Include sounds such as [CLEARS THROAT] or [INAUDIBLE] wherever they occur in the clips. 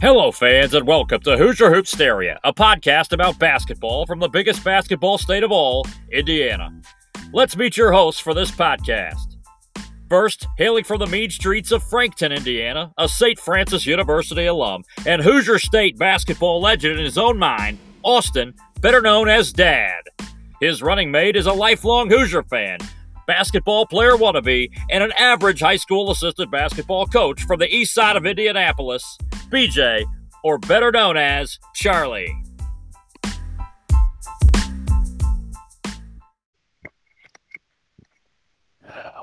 Hello, fans, and welcome to Hoosier Hoopsteria, a podcast about basketball from the biggest basketball state of all, Indiana. Let's meet your hosts for this podcast. First, hailing from the mean streets of Frankton, Indiana, a St. Francis University alum and Hoosier State basketball legend in his own mind, Austin, better known as Dad. His running mate is a lifelong Hoosier fan, basketball player wannabe, and an average high school assistant basketball coach from the east side of Indianapolis, BJ, or better known as Charlie.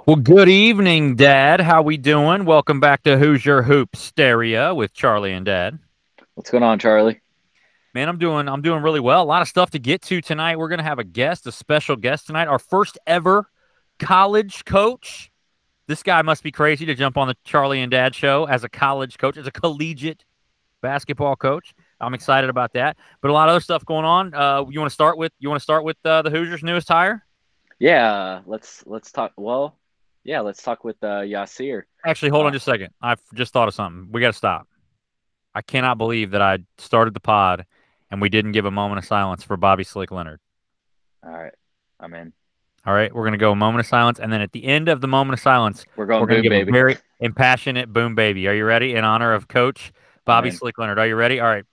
Well, good evening, Dad. How we doing? Welcome back to Who's Hoosier Hoopsteria with Charlie and Dad. What's going on, Charlie? Man, I'm doing I'm doing really well. A lot of stuff to get to tonight. We're gonna have a guest, a special guest tonight. Our first ever college coach. This guy must be crazy to jump on the Charlie and Dad show as a college coach, as a collegiate basketball coach. I'm excited about that. But a lot of other stuff going on. Uh, you want to start with you want to start with uh, the Hoosiers' newest hire? Yeah, let's let's talk. Well, yeah, let's talk with uh, Yasir. Actually, hold on just a second. I just thought of something. We got to stop. I cannot believe that I started the pod and we didn't give a moment of silence for Bobby Slick Leonard. All right, I'm in. All right, we're gonna go a moment of silence, and then at the end of the moment of silence, We're going we're gonna boom, give baby. a very impassionate boom baby. Are you ready? In honor of Coach Bobby Amen. Slick Leonard. Are you ready? All right.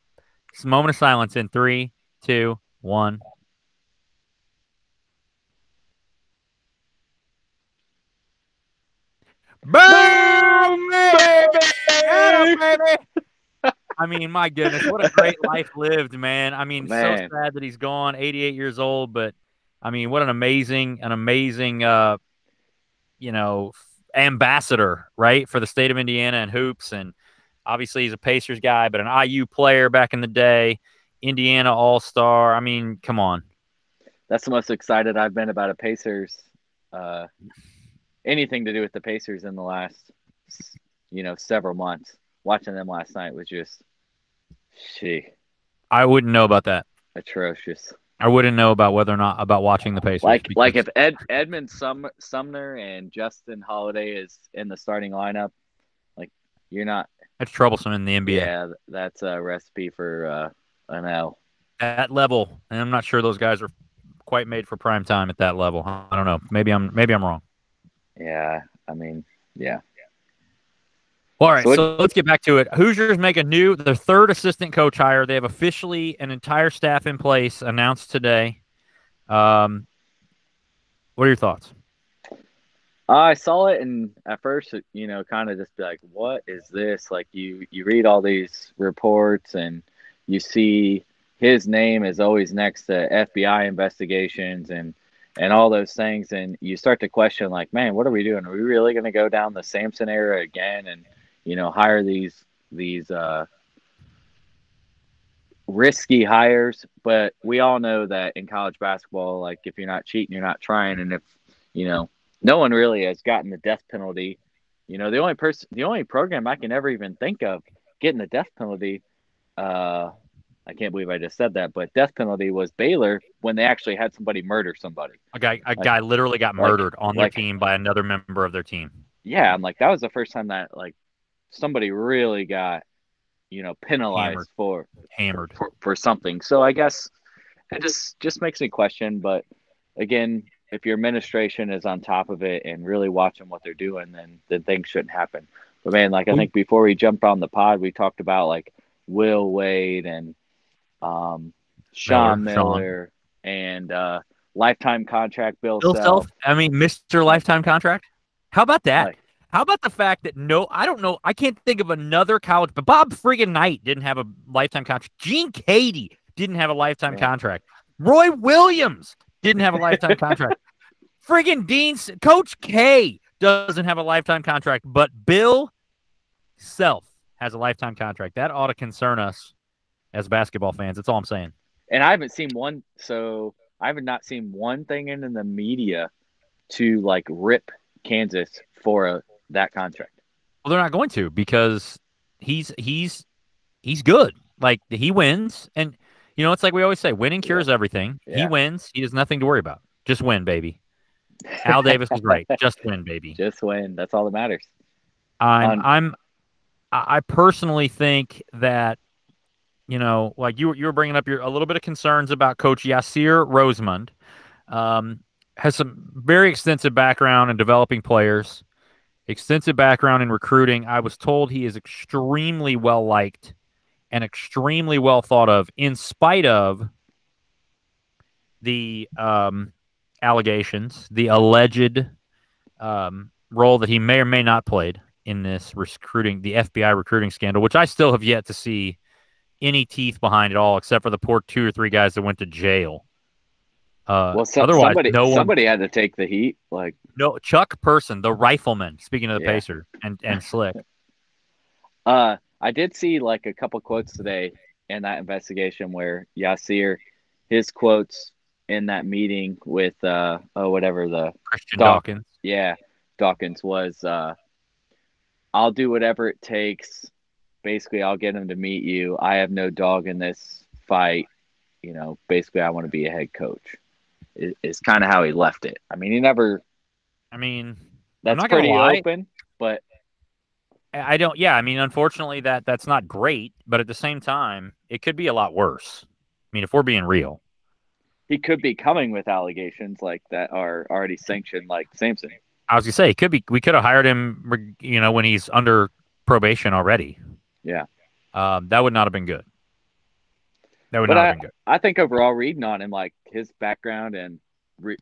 It's a moment of silence in three, two, one. Boom, baby! Atta, baby! [LAUGHS] I mean, my goodness, what a great life lived, man. I mean, Man. so sad that he's gone, 88 years old, but I mean, what an amazing, an amazing, uh, you know, ambassador, right, for the state of Indiana and hoops. And obviously, he's a Pacers guy, but an IU player back in the day, Indiana All Star. I mean, come on. That's the most excited I've been about a Pacers. Uh, anything to do with the Pacers in the last, you know, several months. Watching them last night was just, she, I wouldn't know about that. atrocious. I wouldn't know about whether or not about watching the Pacers. Like like if Ed Edmond Sum, Sumner and Justin Holiday is in the starting lineup, like you're not. that's troublesome in the NBA Yeah, that's a recipe for uh, an L. at level, and I'm not sure those guys are quite made for prime time at that level. I don't know. Maybe I'm maybe I'm wrong. Yeah, I mean, yeah. All right, So so, let's get back to it. Hoosiers make a new, their third assistant coach hire. They have officially an entire staff in place announced today. Um, what are your thoughts? I saw it and at first, you know, kind of just be like, what is this? Like you, you read all these reports and you see his name is always next to FBI investigations and, and all those things. And you start to question like, man, what are we doing? Are we really going to go down the Sampson era again and, you know, hire these, these, uh, risky hires, but we all know that in college basketball, like if you're not cheating, you're not trying. And if, you know, no one really has gotten the death penalty. You know, the only person, the only program I can ever even think of getting the death penalty, uh, I can't believe I just said that, but death penalty was Baylor when they actually had somebody murder somebody. A guy, a guy literally got like- murdered on their like- team by another member of their team. Yeah, I'm like that was the first time that like somebody really got, you know, penalized Hammered. for Hammered. for, for something. So I guess it just just makes me question. But again, if your administration is on top of it and really watching what they're doing, then then things shouldn't happen. But man, like I think before we jumped on the pod, we talked about like Will Wade and um, Sean Miller, Sean. And uh, lifetime contract Bill, Bill Self. Self, I mean, Mr. Lifetime Contract. How about that? Like- How about the fact that no, I don't know, I can't think of another college, but Bob friggin' Knight didn't have a lifetime contract. Gene Keady didn't have a lifetime contract. Roy Williams didn't have a lifetime contract. [LAUGHS] Friggin' Dean, S- Coach K doesn't have a lifetime contract, but Bill Self has a lifetime contract. That ought to concern us as basketball fans. That's all I'm saying. and I haven't seen one. So I have not seen one thing in, in the media to like rip Kansas for a, that contract. Well, they're not going to because he's he's he's good. Like he wins, and you know it's like we always say, winning cures everything. He wins. He has nothing to worry about. Just win, baby. [LAUGHS] Al Davis was right. Just win, baby. Just win. That's all that matters. I'm On- I'm I personally think that you know, like you you were bringing up your a little bit of concerns about Coach Yasir Rosemond. Um, has some very extensive background in developing players, extensive background in recruiting. I was told he is extremely well liked and extremely well thought of, in spite of the um, allegations, the alleged um, role that he may or may not played in this recruiting, the FBI recruiting scandal, which I still have yet to see any teeth behind it all, except for the poor two or three guys that went to jail. Uh, well, so, otherwise, somebody no one, somebody had to take the heat. Like no Chuck Person, the rifleman. Speaking of the Yeah. Pacer and and Slick, [LAUGHS] Uh, I did see like a couple quotes today in that investigation where Yasir, his quotes in that meeting with uh oh whatever the Christian Doc- Dawkins. yeah Dawkins was uh I'll do whatever it takes. Basically, I'll get him to meet you. I have no dog in this fight. You know, basically, I want to be a head coach. Is, is kind of how he left it. I mean, he never. I mean, That's pretty lie. open, but I I don't. Yeah, I mean, unfortunately, that that's not great. But at the same time, it could be a lot worse. I mean, if we're being real, he could be coming with allegations like that are already sanctioned, like Sampson. I was gonna say, it could be. We could have hired him, you know, when he's under probation already. Yeah. Um, that would not have been good. That would But not have been good. I think overall, reading on him, like his background and re-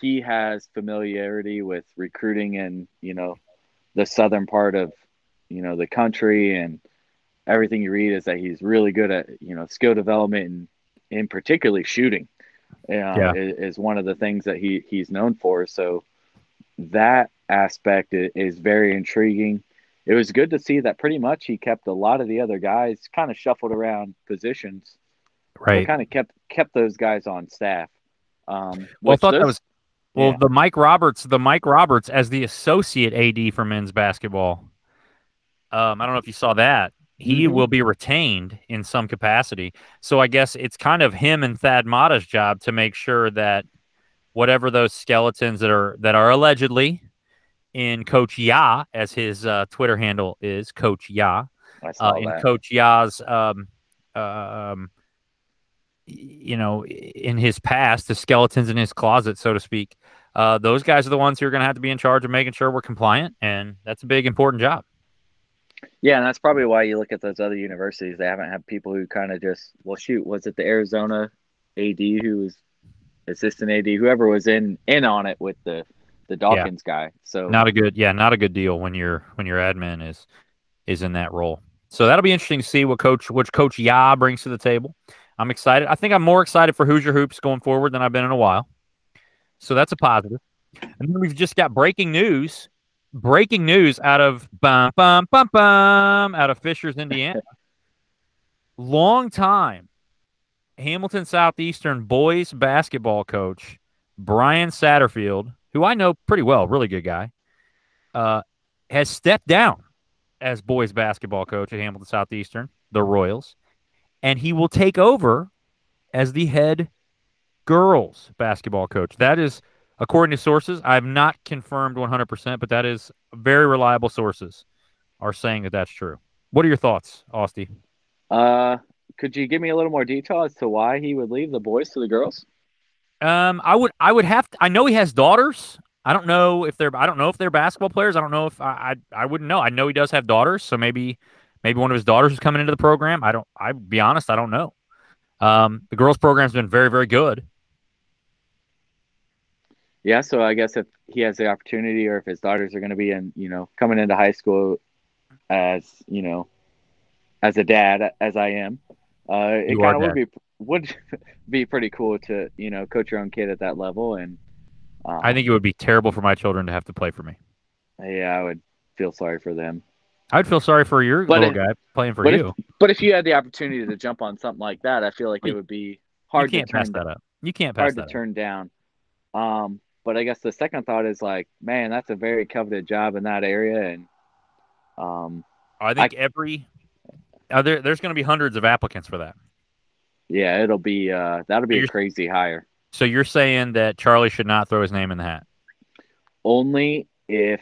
he has familiarity with recruiting in you know the southern part of you know the country, and everything you read is that he's really good at you know skill development and in particularly shooting. Um, Yeah. is, is one of the things that he he's known for. So that aspect i- is very intriguing. It was good to see that pretty much he kept a lot of the other guys kind of shuffled around positions Right. kind of kept kept those guys on staff. Um, Well, I thought that was well yeah. the Mike Roberts, the Mike Roberts as the associate AD for men's basketball. Um, I don't know if you saw that. He Mhm. will be retained in some capacity. So I guess it's kind of him and Thad Matta's job to make sure that whatever those skeletons that are that are allegedly in Coach Ya, as his uh, Twitter handle is, Coach Ya, uh, in that. Coach Ya's, um, um, you know, in his past, the skeletons in his closet, so to speak. Uh, those guys are the ones who are going to have to be in charge of making sure we're compliant, and that's a big important job. yeah, and that's probably why you look at those other universities. They haven't had people who kind of just well, shoot, was it the Arizona AD who was assistant AD, whoever was in in on it with the the Dawkins guy. So Not a good, yeah, not a good deal when your when your admin is is in that role. So that'll be interesting to see what coach which coach Ya brings to the table. I'm excited. I think I'm more excited for Hoosier hoops going forward than I've been in a while. So that's a positive. And then we've just got breaking news. Breaking news out of bum bum bum bum out of Fishers, Indiana. [LAUGHS] Long time Hamilton Southeastern boys basketball coach Brian Satterfield, who I know pretty well, really good guy, uh, has stepped down as boys basketball coach at Hamilton Southeastern, the Royals, and he will take over as the head girls basketball coach. That is, according to sources, I've not confirmed 100%, but that is very reliable sources are saying that that's true. What are your thoughts, Austie? uh, could you give me a little more detail as to why he would leave the boys to the girls? Um, I would, I would have. To, I know he has daughters. I don't know if they're. I don't know if they're basketball players. I don't know if I. I, I wouldn't know. I know he does have daughters, so maybe, maybe one of his daughters is coming into the program. I don't. I be honest. I don't know. Um, the girls' program's been very, very good. Yeah, so I guess if he has the opportunity, or if his daughters are going to be in, you know, coming into high school as you know, as a dad, as I am, uh, it kind of would be would [LAUGHS] be pretty cool to you know coach your own kid at that level, and um, I think it would be terrible for my children to have to play for me. yeah, I would feel sorry for them. I'd feel sorry for your But little if- guy playing for but if- you. But if you had the opportunity to jump on something like that, I feel like it would be hard to turn that up. You can't pass hard that to turn down. Um, but I guess the second thought is like, man, that's a very coveted job in that area, and um. I think every. Uh, there, there's going to be hundreds of applicants for that. yeah, it'll be uh, that'll be a You're- crazy hire. So you're saying that Charlie should not throw his name in the hat? Only if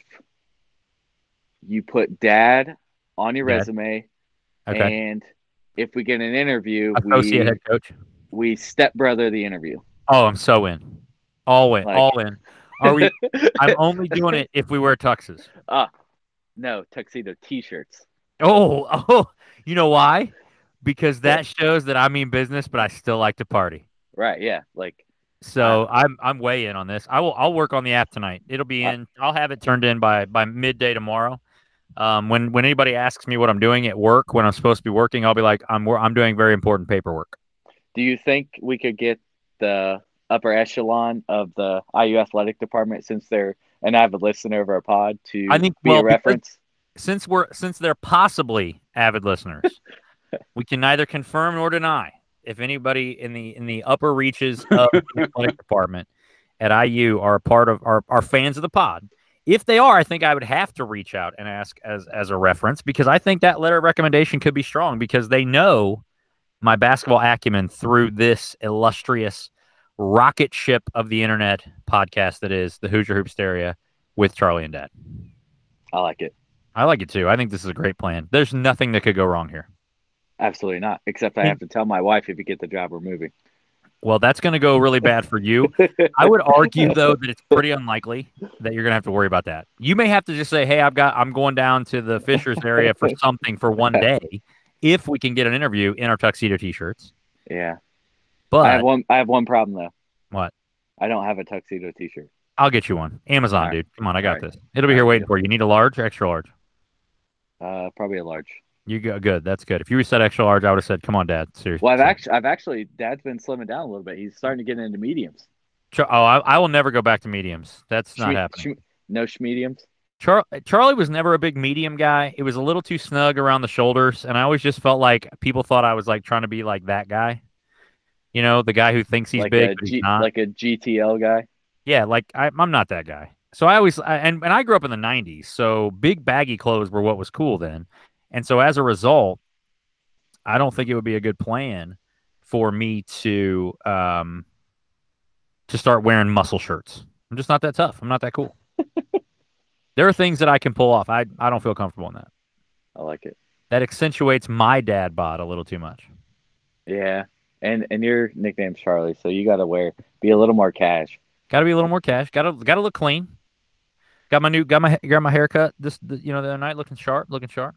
you put dad on your Yeah. resume, Okay. and if we get an interview, Associate we head coach. we stepbrother the interview. Oh, I'm so in. All in. Like- all in. Are we? [LAUGHS] I'm only doing it if we wear tuxes. Ah, no tuxedo T-shirts. Oh, [LAUGHS] oh. You know why? Because that shows that I mean business, but I still like to party. Right? Yeah. Like So I'm I'm way in on this. I will I'll work on the app tonight. It'll be Uh, in. I'll have it turned in by by midday tomorrow. Um, when when anybody asks me what I'm doing at work when I'm supposed to be working, I'll be like I'm I'm doing very important paperwork. Do you think we could get the upper echelon of the IU athletic department since they're an avid listener of our pod to I think- be well, a reference? Since we're since they're possibly avid listeners, [LAUGHS] we can neither confirm nor deny if anybody in the in the upper reaches of the athletic [LAUGHS] department at IU are a part of are, are fans of the pod. If they are, I think I would have to reach out and ask as as a reference because I think that letter of recommendation could be strong because they know my basketball acumen through this illustrious rocket ship of the internet podcast that is the Hoosier Hoopsteria with Charlie and Dad. I like it. I like it too. I think this is a great plan. There's nothing that could go wrong here. Absolutely not. Except I have to tell my wife if you get the job, we're moving. Well, that's going to go really bad for you. I would argue [LAUGHS] though that it's pretty unlikely that you're going to have to worry about that. You may have to just say, "Hey, I've got I'm going down to the Fishers area for [LAUGHS] something for one day if we can get an interview in our tuxedo t-shirts." Yeah. But I have one. I have one problem though. What? I don't have a tuxedo T-shirt. I'll get you one. Amazon, right. dude. Come on, I got right. this. It'll be here waiting for you. You need a large or extra large? Uh, probably a large. You go good. That's good. If you said extra large, I would have said, "Come on, Dad." Seriously. Well, I've actually, I've actually, Dad's been slimming down a little bit. He's starting to get into mediums. Oh, I, I will never go back to mediums. That's not happening. schm- no schmediums. Char- Charlie was never a big medium guy. It was a little too snug around the shoulders, and I always just felt like people thought I was like trying to be like that guy. You know, the guy who thinks he's like big, G, he's not. like a GTL guy. yeah, like I, I'm not that guy. So I always I, and and I grew up in the '90s, so big baggy clothes were what was cool then, and so as a result, I don't think it would be a good plan for me to um to start wearing muscle shirts. I'm just not that tough. I'm not that cool. [LAUGHS] there are things that I can pull off. I I don't feel comfortable in that. I like it. That accentuates my dad bod a little too much. Yeah, and and your nickname's Charlie, so you got to wear be a little more cash. Got to be a little more cash. Got to got to look clean. Got my new got my got my haircut this you know the other night looking sharp, looking sharp.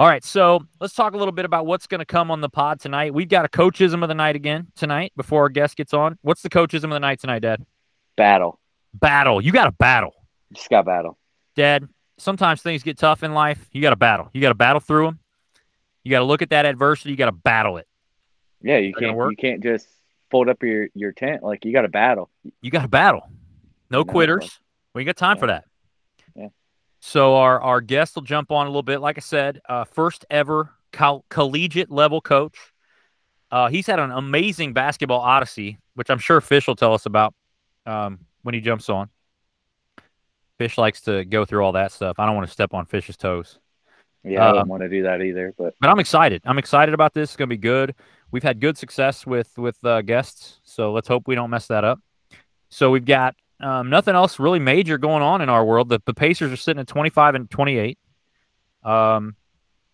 All right, so let's talk a little bit about what's going to come on the pod tonight. We've got a coachism of the night again tonight before our guest gets on. What's the coachism of the night tonight, Dad? Battle, Battle. You got to battle, just got battle. Dad. Sometimes things get tough in life. You got to battle. You got to battle through them. You got to look at that adversity. You got to battle it. Yeah, you can't work? you can't just fold up your your tent like you got to battle. You got to battle. No No, quitters. We ain't got time for that. So our our guest will jump on a little bit. Like I said, uh, first ever col- collegiate level coach. Uh, he's had an amazing basketball odyssey, which I'm sure Fish will tell us about um, when he jumps on. Fish likes to go through all that stuff. I don't want to step on Fish's toes. Yeah, I don't want to do that either. But but I'm excited. I'm excited about this. It's gonna be good. We've had good success with with uh, guests, so let's hope we don't mess that up. So we've got um, nothing else really major going on in our world. The, the Pacers are sitting at 25 and 28. Um,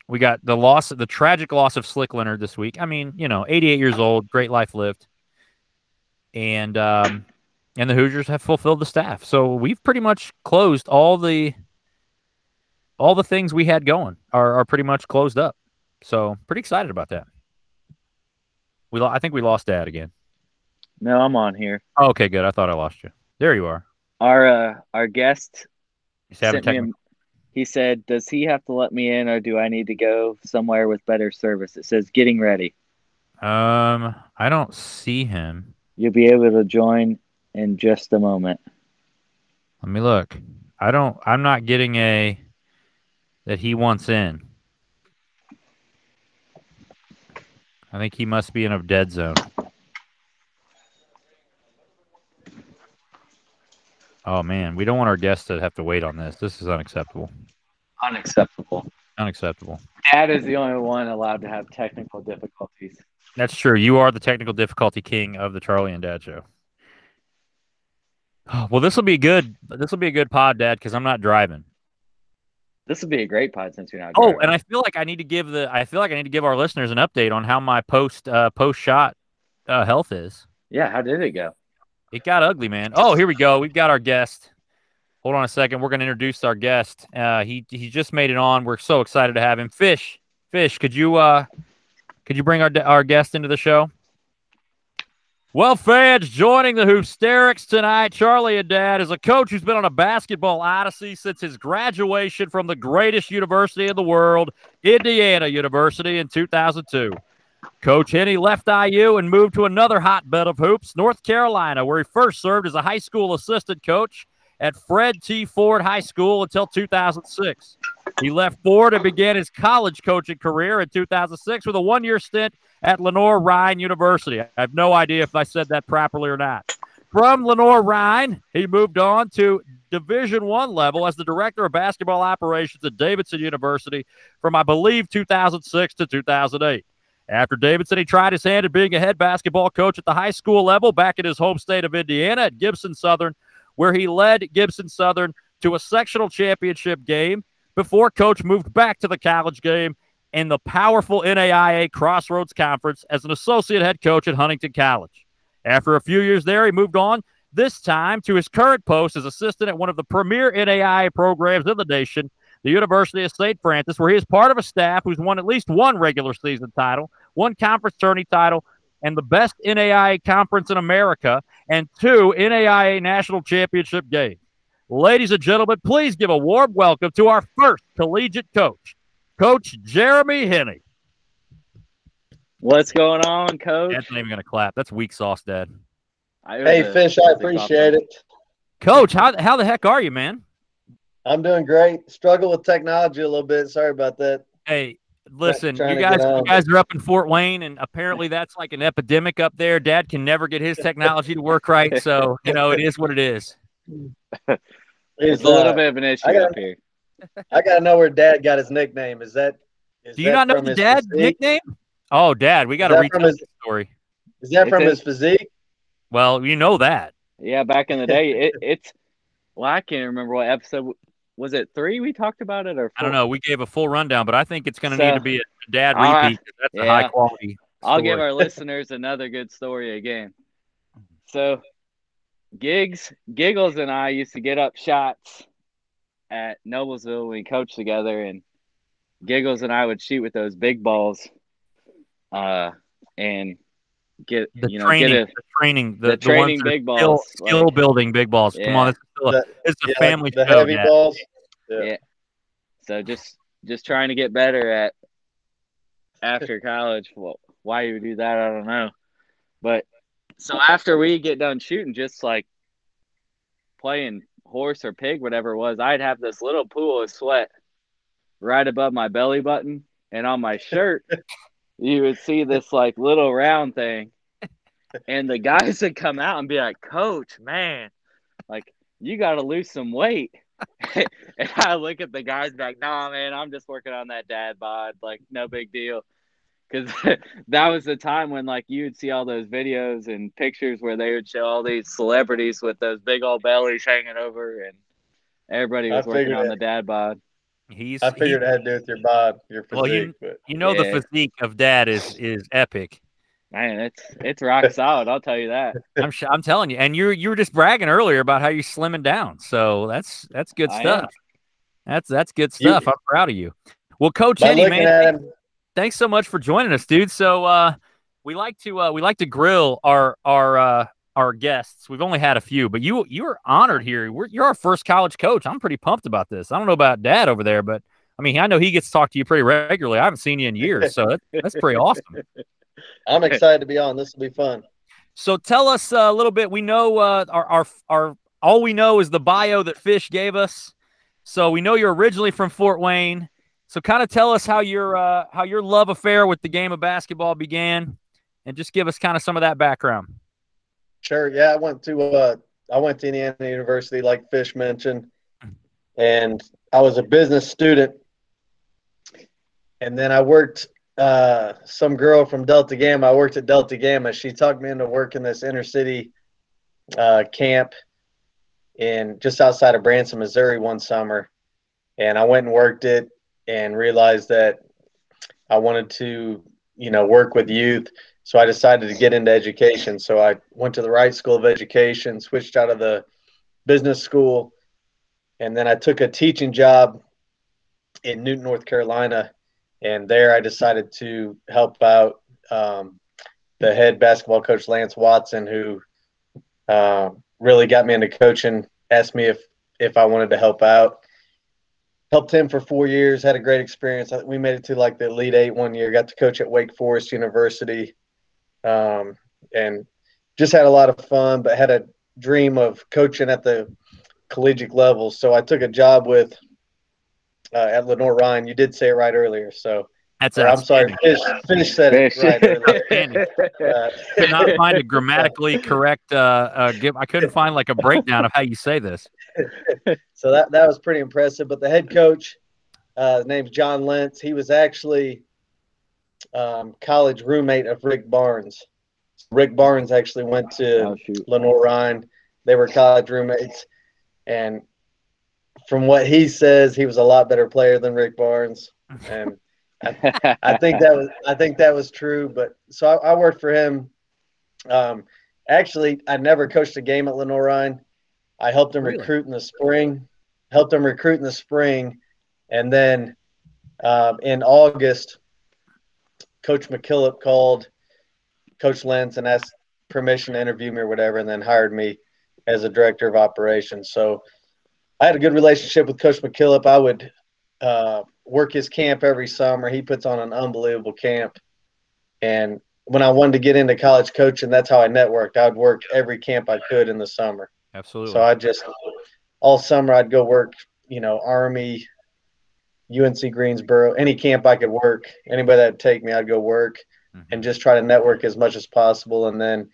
we got the loss, the tragic loss of Slick Leonard this week. I mean, you know, 88 years old, great life lived, and um, and the Hoosiers have fulfilled the staff. So we've pretty much closed all the all the things we had going are, are pretty much closed up. So pretty excited about that. We lo- I think we lost Dad again. no, I'm on here. Oh, okay, good. I thought I lost you. There you are. Our uh, our guest sent me a- he said, "Does he have to let me in, or do I need to go somewhere with better service?" It says, "Getting ready." Um, I don't see him. You'll be able to join in just a moment. Let me look. I don't. I'm not getting a that he wants in. I think he must be in a dead zone. Oh man, we don't want our guests to have to wait on this. This is unacceptable. Unacceptable. Unacceptable. Dad is the only one allowed to have technical difficulties. That's true. You are the technical difficulty king of the Charlie and Dad show. [SIGHS] Well, this will be good. This will be a good pod, Dad, because I'm not driving. This would be a great pod since you're not. Oh, and I feel like I need to give the I feel like I need to give our listeners an update on how my post uh, post shot uh, health is. yeah, how did it go? It got ugly, man. Oh, here we go. We've got our guest. Hold on a second. We're going to introduce our guest. Uh, he he just made it on. We're so excited to have him. Fish, Fish, could you uh could you bring our our guest into the show? Well, fans, joining the Hoosterics tonight, Charlie and Dad is a coach who's been on a basketball odyssey since his graduation from the greatest university in the world, Indiana University, in 2002. Coach Henne left IU and moved to another hotbed of hoops, North Carolina, where he first served as a high school assistant coach at Fred T. Foard High School until 2006. He left Foard and began his college coaching career in 2006 with a one year stint at Lenoir-Rhyne University. I have no idea if I said that properly or not. From Lenore Ryan, he moved on to Division One level as the director of basketball operations at Davidson University from, I believe, 2006 to 2008. After Davidson, he tried his hand at being a head basketball coach at the high school level back in his home state of Indiana at Gibson Southern, where he led Gibson Southern to a sectional championship game before coach moved back to the college game in the powerful NAIA Crossroads Conference as an associate head coach at Huntington College. After a few years there, he moved on, this time to his current post as assistant at one of the premier NAIA programs in the nation, the University of St. Francis, where he is part of a staff who's won at least one regular season title, one conference tourney title, and the best NAIA conference in America, and two NAIA national championship games. Ladies and gentlemen, please give a warm welcome to our first collegiate coach, Coach Jeremy Henne. What's going on, Coach? That's not even going to clap. That's weak sauce, Dad. Hey, Fish, I appreciate it. Coach, how, how the heck are you, man? I'm doing great. Struggle with technology a little bit. Sorry about that. Hey, listen, trying you guys, you guys are up in Fort Wayne, and apparently that's like an epidemic up there. Dad can never get his technology to work right, so you know it is what it is. [LAUGHS] It's Is, a little uh, bit of an issue I got- up here. [LAUGHS] I gotta know where Dad got his nickname. Is that? Is Do you that not know the dad's physique? nickname? Oh, Dad, we got to that retell from his- the story. Is that It's from in- his physique? Well, you know that. Yeah, back in the day, it, [LAUGHS] it's. Well, I can't remember what episode was it. Three we talked about it, or I don't know. We gave a full rundown, but I think it's going to So- need to be a dad right. repeat. 'cause That's a high Yeah. quality. I'll give our [LAUGHS] listeners another good story again. So, Gigs, Giggles, and I used to get up shots at Noblesville when we coached together, and Giggles and I would shoot with those big balls, uh, and get the you know training, get a the training, the, the the training big balls, skill like- building big balls. Come on, this is, still a, The- this is Yeah, family the show. heavy Dad. balls. Yeah. Yeah. So just just trying to get better at after [LAUGHS] college. Well, why you would do that, I don't know. But so after we get done shooting, just like playing horse or pig, whatever it was, I'd have this little pool of sweat right above my belly button, and on my shirt, [LAUGHS] you would see this like little round thing. And the guys would come out and be like, "Coach, man, like you got to lose some weight." [LAUGHS] and I look at the guys like, nah, man, I'm just working on that dad bod. Like, no big deal. Because [LAUGHS] that was the time when, like, you would see all those videos and pictures where they would show all these celebrities with those big old bellies hanging over, and everybody was working on it. the dad bod. He's I figured he- it had to do with your bod, your physique. Well, you- but you know Yeah. the physique of dad is is epic. Man, it's it's rock [LAUGHS] solid. I'll tell you that. I'm sh- I'm telling you, and you you were just bragging earlier about how you're slimming down. So that's that's good I am. stuff. That's that's good You- stuff. I'm proud of you. Well, Coach by Henne, looking man, thanks, thanks so much for joining us, dude. So uh, we like to uh, we like to grill our our uh, our guests. We've only had a few, but you you are honored here. We're, you're our first college coach. I'm pretty pumped about this. I don't know about Dad over there, but I mean, I know he gets to talk to you pretty regularly. I haven't seen you in years, so that, that's pretty awesome. [LAUGHS] I'm excited to be on. This will be fun. So tell us a little bit. We know uh, our our our all we know is the bio that Fish gave us. So we know you're originally from Fort Wayne. So kind of tell us how your uh, how your love affair with the game of basketball began, and just give us kind of some of that background. Sure. Yeah, I went to uh, I went to Indiana University, like Fish mentioned, and I was a business student. And then I worked. Uh, some girl from Delta Gamma. I worked at Delta Gamma. She talked me into working this inner city uh, camp in just outside of Branson, Missouri, one summer. and I went and worked it and realized that I wanted to, you know, work with youth. So I decided to get into education. So I went to the Wright School of Education, switched out of the business school, and then I took a teaching job in Newton, North Carolina. And there I decided to help out um, the head basketball coach, Lance Watson, who uh, really got me into coaching, asked me if, if I wanted to help out helped him for four years. Had a great experience. We made it to like the Elite Eight one year. Got to coach at Wake Forest University, um, and just had a lot of fun. But had a dream of coaching at the collegiate level. So I took a job with uh, at Lenoir-Rhyne. You did say it right earlier. So that's I'm sorry. Finish, finish said it right. [LAUGHS] uh, could not find a grammatically correct. Uh, uh, give, I couldn't find like a breakdown of how you say this. [LAUGHS] so that that was pretty impressive. But the head coach, uh, his name's John Lentz. He was actually um, college roommate of Rick Barnes. Rick Barnes actually went to oh, Lenoir-Rhyne. They were college roommates, and from what he says, he was a lot better player than Rick Barnes. And I, I, think that was I think that was true. But so I, I worked for him. Um, actually, I never coached a game at Lenoir-Rhyne. I helped him really? recruit in the spring. Helped him recruit in the spring, and then um, in August, Coach McKillop called Coach Lentz and asked permission to interview me or whatever, and then hired me as a director of operations. So I had a good relationship with Coach McKillop. I would uh, work his camp every summer. He puts on an unbelievable camp. And when I wanted to get into college coaching, that's how I networked. I'd work every camp I could in the summer. Absolutely. So I just all summer I'd go work, you know, Army, UNC Greensboro, any camp I could work, anybody that'd take me, I'd go work mm-hmm. and just try to network as much as possible. And then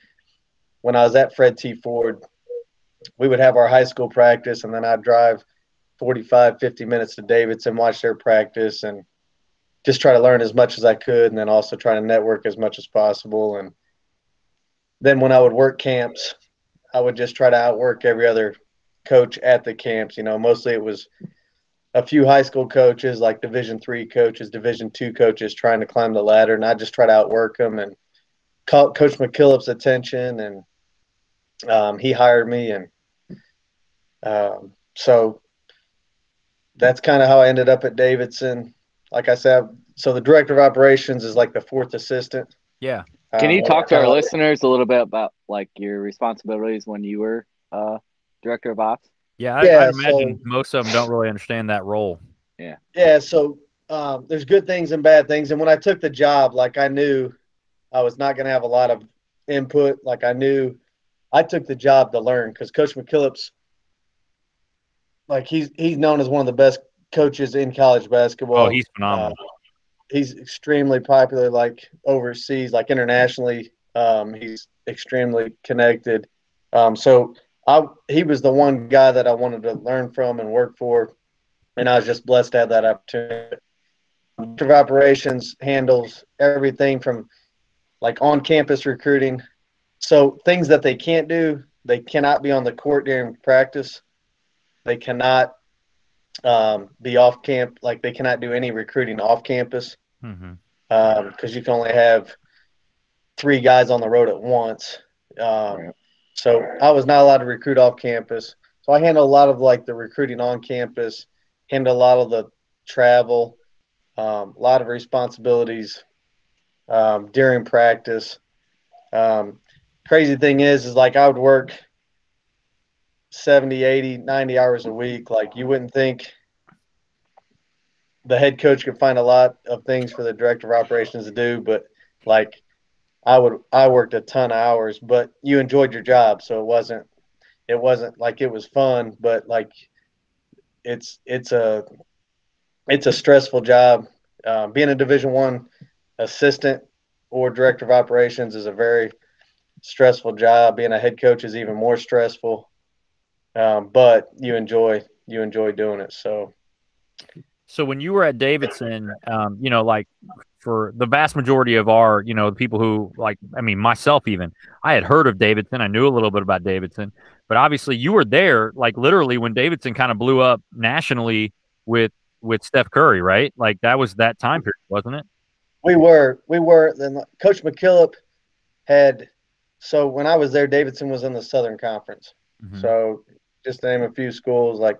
when I was at Fred T. Foard, we would have our high school practice and then I'd drive 45, 50 minutes to Davidson, watch their practice, and just try to learn as much as I could, and then also try to network as much as possible. And then when I would work camps, I would just try to outwork every other coach at the camps. You know, mostly it was a few high school coaches, like Division three coaches, Division two coaches, trying to climb the ladder, and I just try to outwork them and caught Coach McKillop's attention, and um, he hired me, and um, so that's kind of how I ended up at Davidson. Like I said, so the director of operations is like the fourth assistant. Yeah. Can you uh, talk to our listeners a little bit about like your responsibilities when you were uh, director of ops? Yeah, I, yeah, I imagine so, most of them don't really understand that role. Yeah. Yeah. So um, there's good things and bad things. And when I took the job, like I knew I was not going to have a lot of input. Like I knew I took the job to learn because Coach McKillop's like he's he's known as one of the best coaches in college basketball. Oh, he's phenomenal. Uh, he's extremely popular, like overseas, like internationally. Um, he's extremely connected. Um, so I he was the one guy that I wanted to learn from and work for, and I was just blessed to have that opportunity. Of operations handles everything from like on campus recruiting. So things that they can't do, they cannot be on the court during practice. They cannot um, be off camp, like they cannot do any recruiting off campus because mm-hmm. um, you can only have three guys on the road at once. Um, so I was not allowed to recruit off campus. So I handle a lot of like the recruiting on campus, handle a lot of the travel, um, a lot of responsibilities um, during practice. Um, crazy thing is, is like I would work 70, 80, 90 hours a week. Like you wouldn't think the head coach could find a lot of things for the director of operations to do, but like I would, I worked a ton of hours, but you enjoyed your job. So it wasn't, it wasn't like it was fun, but like it's, it's a, it's a stressful job. Um, being a division one assistant or director of operations is a very stressful job. Being a head coach is even more stressful um, but you enjoy you enjoy doing it. So, so when you were at Davidson, um, you know, like for the vast majority of our, you know, the people who like, I mean, myself even, I had heard of Davidson. I knew a little bit about Davidson, but obviously you were there, like literally when Davidson kind of blew up nationally. with with Steph Curry, right? Like that was that time period, wasn't it? We were, we were. Then Coach McKillop had. So when I was there, Davidson was in the Southern Conference. Mhm. So just to name a few schools like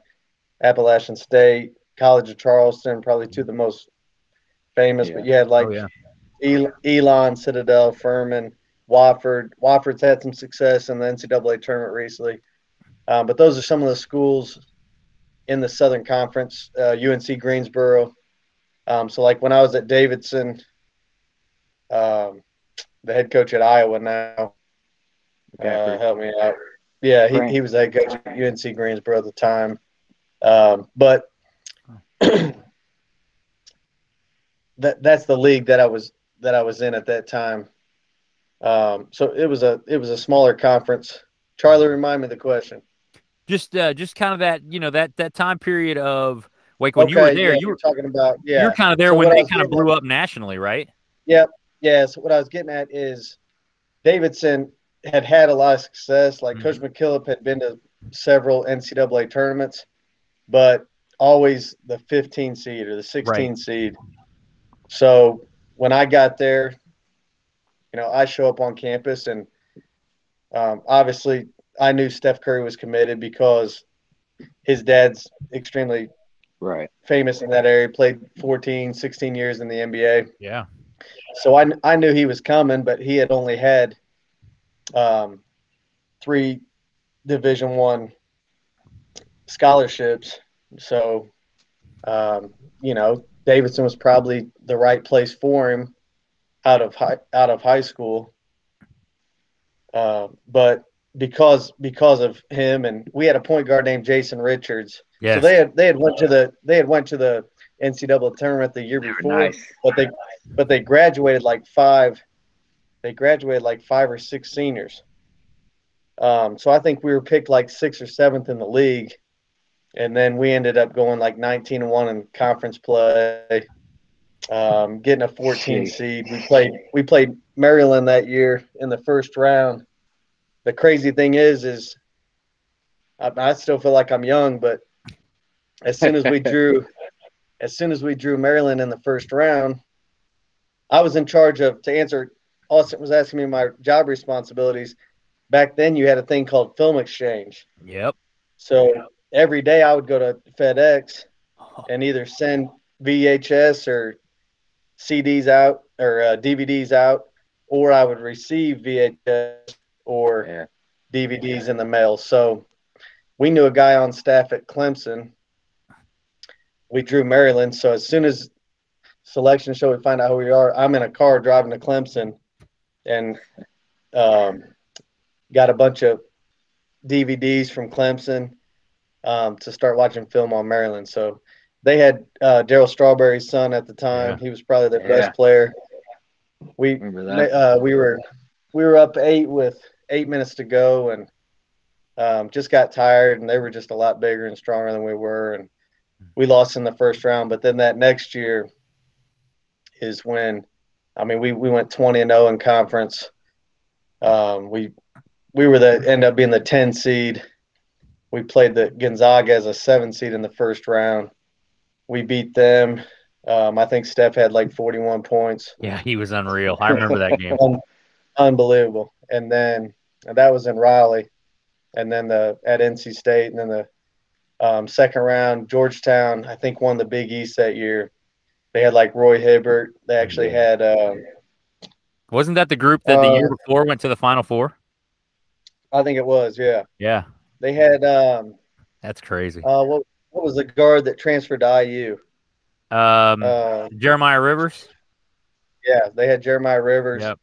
Appalachian State, College of Charleston, probably two of the most famous. But you had like oh yeah, El- Elon, Citadel, Furman, Wofford. Wofford's had some success in the NCAA tournament recently. Um, but those are some of the schools in the Southern Conference, uh, UNC Greensboro. Um, so, like when I was at Davidson, um, the head coach at Iowa now, uh, help me out. Yeah, he, he was the head coach at UNC Greensboro at the time. Um, but [CLEARS THROAT] that that's the league that I was that I was in at that time. Um, so it was a it was a smaller conference. Charlie, remind me the question. just uh, just kind of that you know that that time period of like when you were there, yeah, you were talking about yeah. You're kind of there So when they kind of blew up nationally, right? yeah. So what I was getting at is Davidson had had a lot of success. Like Mhm. Coach McKillop had been to several NCAA tournaments, but always the 15 seed or the 16 seed. So when I got there, you know, I show up on campus and um, obviously I knew Steph Curry was committed because his dad's extremely Right. famous in that area, played 14, 16 years in the NBA. Yeah. So I, I knew he was coming, but he had only had um, three Division One scholarships. So, um, you know, Davidson was probably the right place for him out of high out of high school. Uh, but because because of him, and we had a point guard named Jason Richards. Yes. So they had they had went to the they had went to the NCAA tournament the year They before nice. but they but they graduated like five they graduated like five or six seniors um, so i think we were picked like sixth or seventh in the league and then we ended up going like 19 and 1 in conference play um, getting a 14 Jeez. seed we played we played maryland that year in the first round the crazy thing is is I, I still feel like i'm young but as soon as we [LAUGHS] drew as soon as we drew Maryland in the first round, I was in charge of to answer. Austin was asking me my job responsibilities. Back then, you had a thing called film exchange. Yep. So every day, I would go to FedEx and either send VHS or CDs out or uh, DVDs out, or I would receive VHS or Yeah. DVDs in the mail. So we knew a guy on staff at Clemson. We drew Maryland. So as soon as selection show, we find out who we are. I'm in a car driving to Clemson and um, got a bunch of DVDs from Clemson um, to start watching film on Maryland. So they had uh, Darryl Strawberry's son at the time. He was probably their Yeah. best player. We uh, we were we were up eight with eight minutes to go and um, just got tired and they were just a lot bigger and stronger than we were and we lost in the first round but then that next year is when I mean we, we went 20 and 0 in conference um, we we were the end up being the 10 seed we played the Gonzaga as a seven seed in the first round we beat them um, I think Steph had like 41 points Yeah, he was unreal. I remember that game. [LAUGHS] Unbelievable. And then and that was in Raleigh, and then the at NC State, and then the um, second round Georgetown. I think won the Big East that year. They had like Roy Hibbert. They actually had. Uh, Wasn't that the group that the Uh, year before went to the Final Four? I think it was. Yeah, Yeah, they had. Um, that's crazy. uh, what what was the guard that transferred to IU? Um, Uh, Jeremiah Rivers. yeah, they had Jeremiah Rivers. Yep,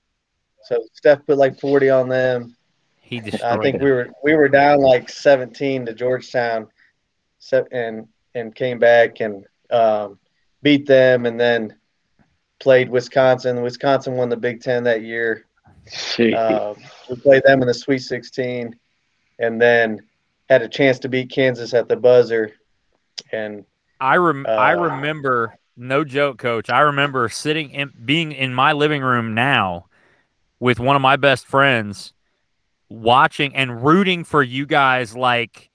So Steph put like forty on them. he destroyed. I think them. we were we were down like 17 to Georgetown, se- and and came back and um, beat them, and then played Wisconsin. Wisconsin won the Big Ten that year. Jeez. Um, we played them in the Sweet 16, and then had a chance to beat Kansas at the buzzer. And I rem- I Uh, remember, no joke, coach. I remember sitting in being in my living room now with one of my best friends, watching and rooting for you guys like,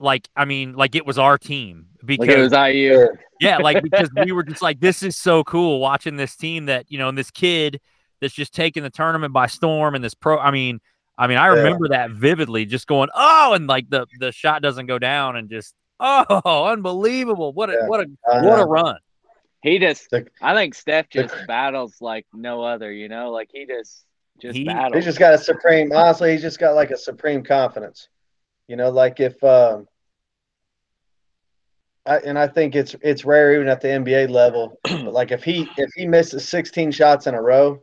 like I mean, like it was our team Like it because was IU. Yeah, like [LAUGHS] because we were just like, this is so cool watching this team that you know, and this kid that's just taking the tournament by storm, and this pro. I mean, I mean, I Yeah. remember that vividly, just going, oh, and like the the shot doesn't go down, and just [LAUGHS] oh, unbelievable! What a Yeah. what a Uh, what a run! He just, The- I think Steph the- just battles like no other. You know, like he just just He- battles. He's just got a supreme. Honestly, he's just got like a supreme confidence. You know, like if, um, I, and I think it's it's rare even at the NBA level. [CLEARS THROAT] But like if he if he misses 16 shots in a row,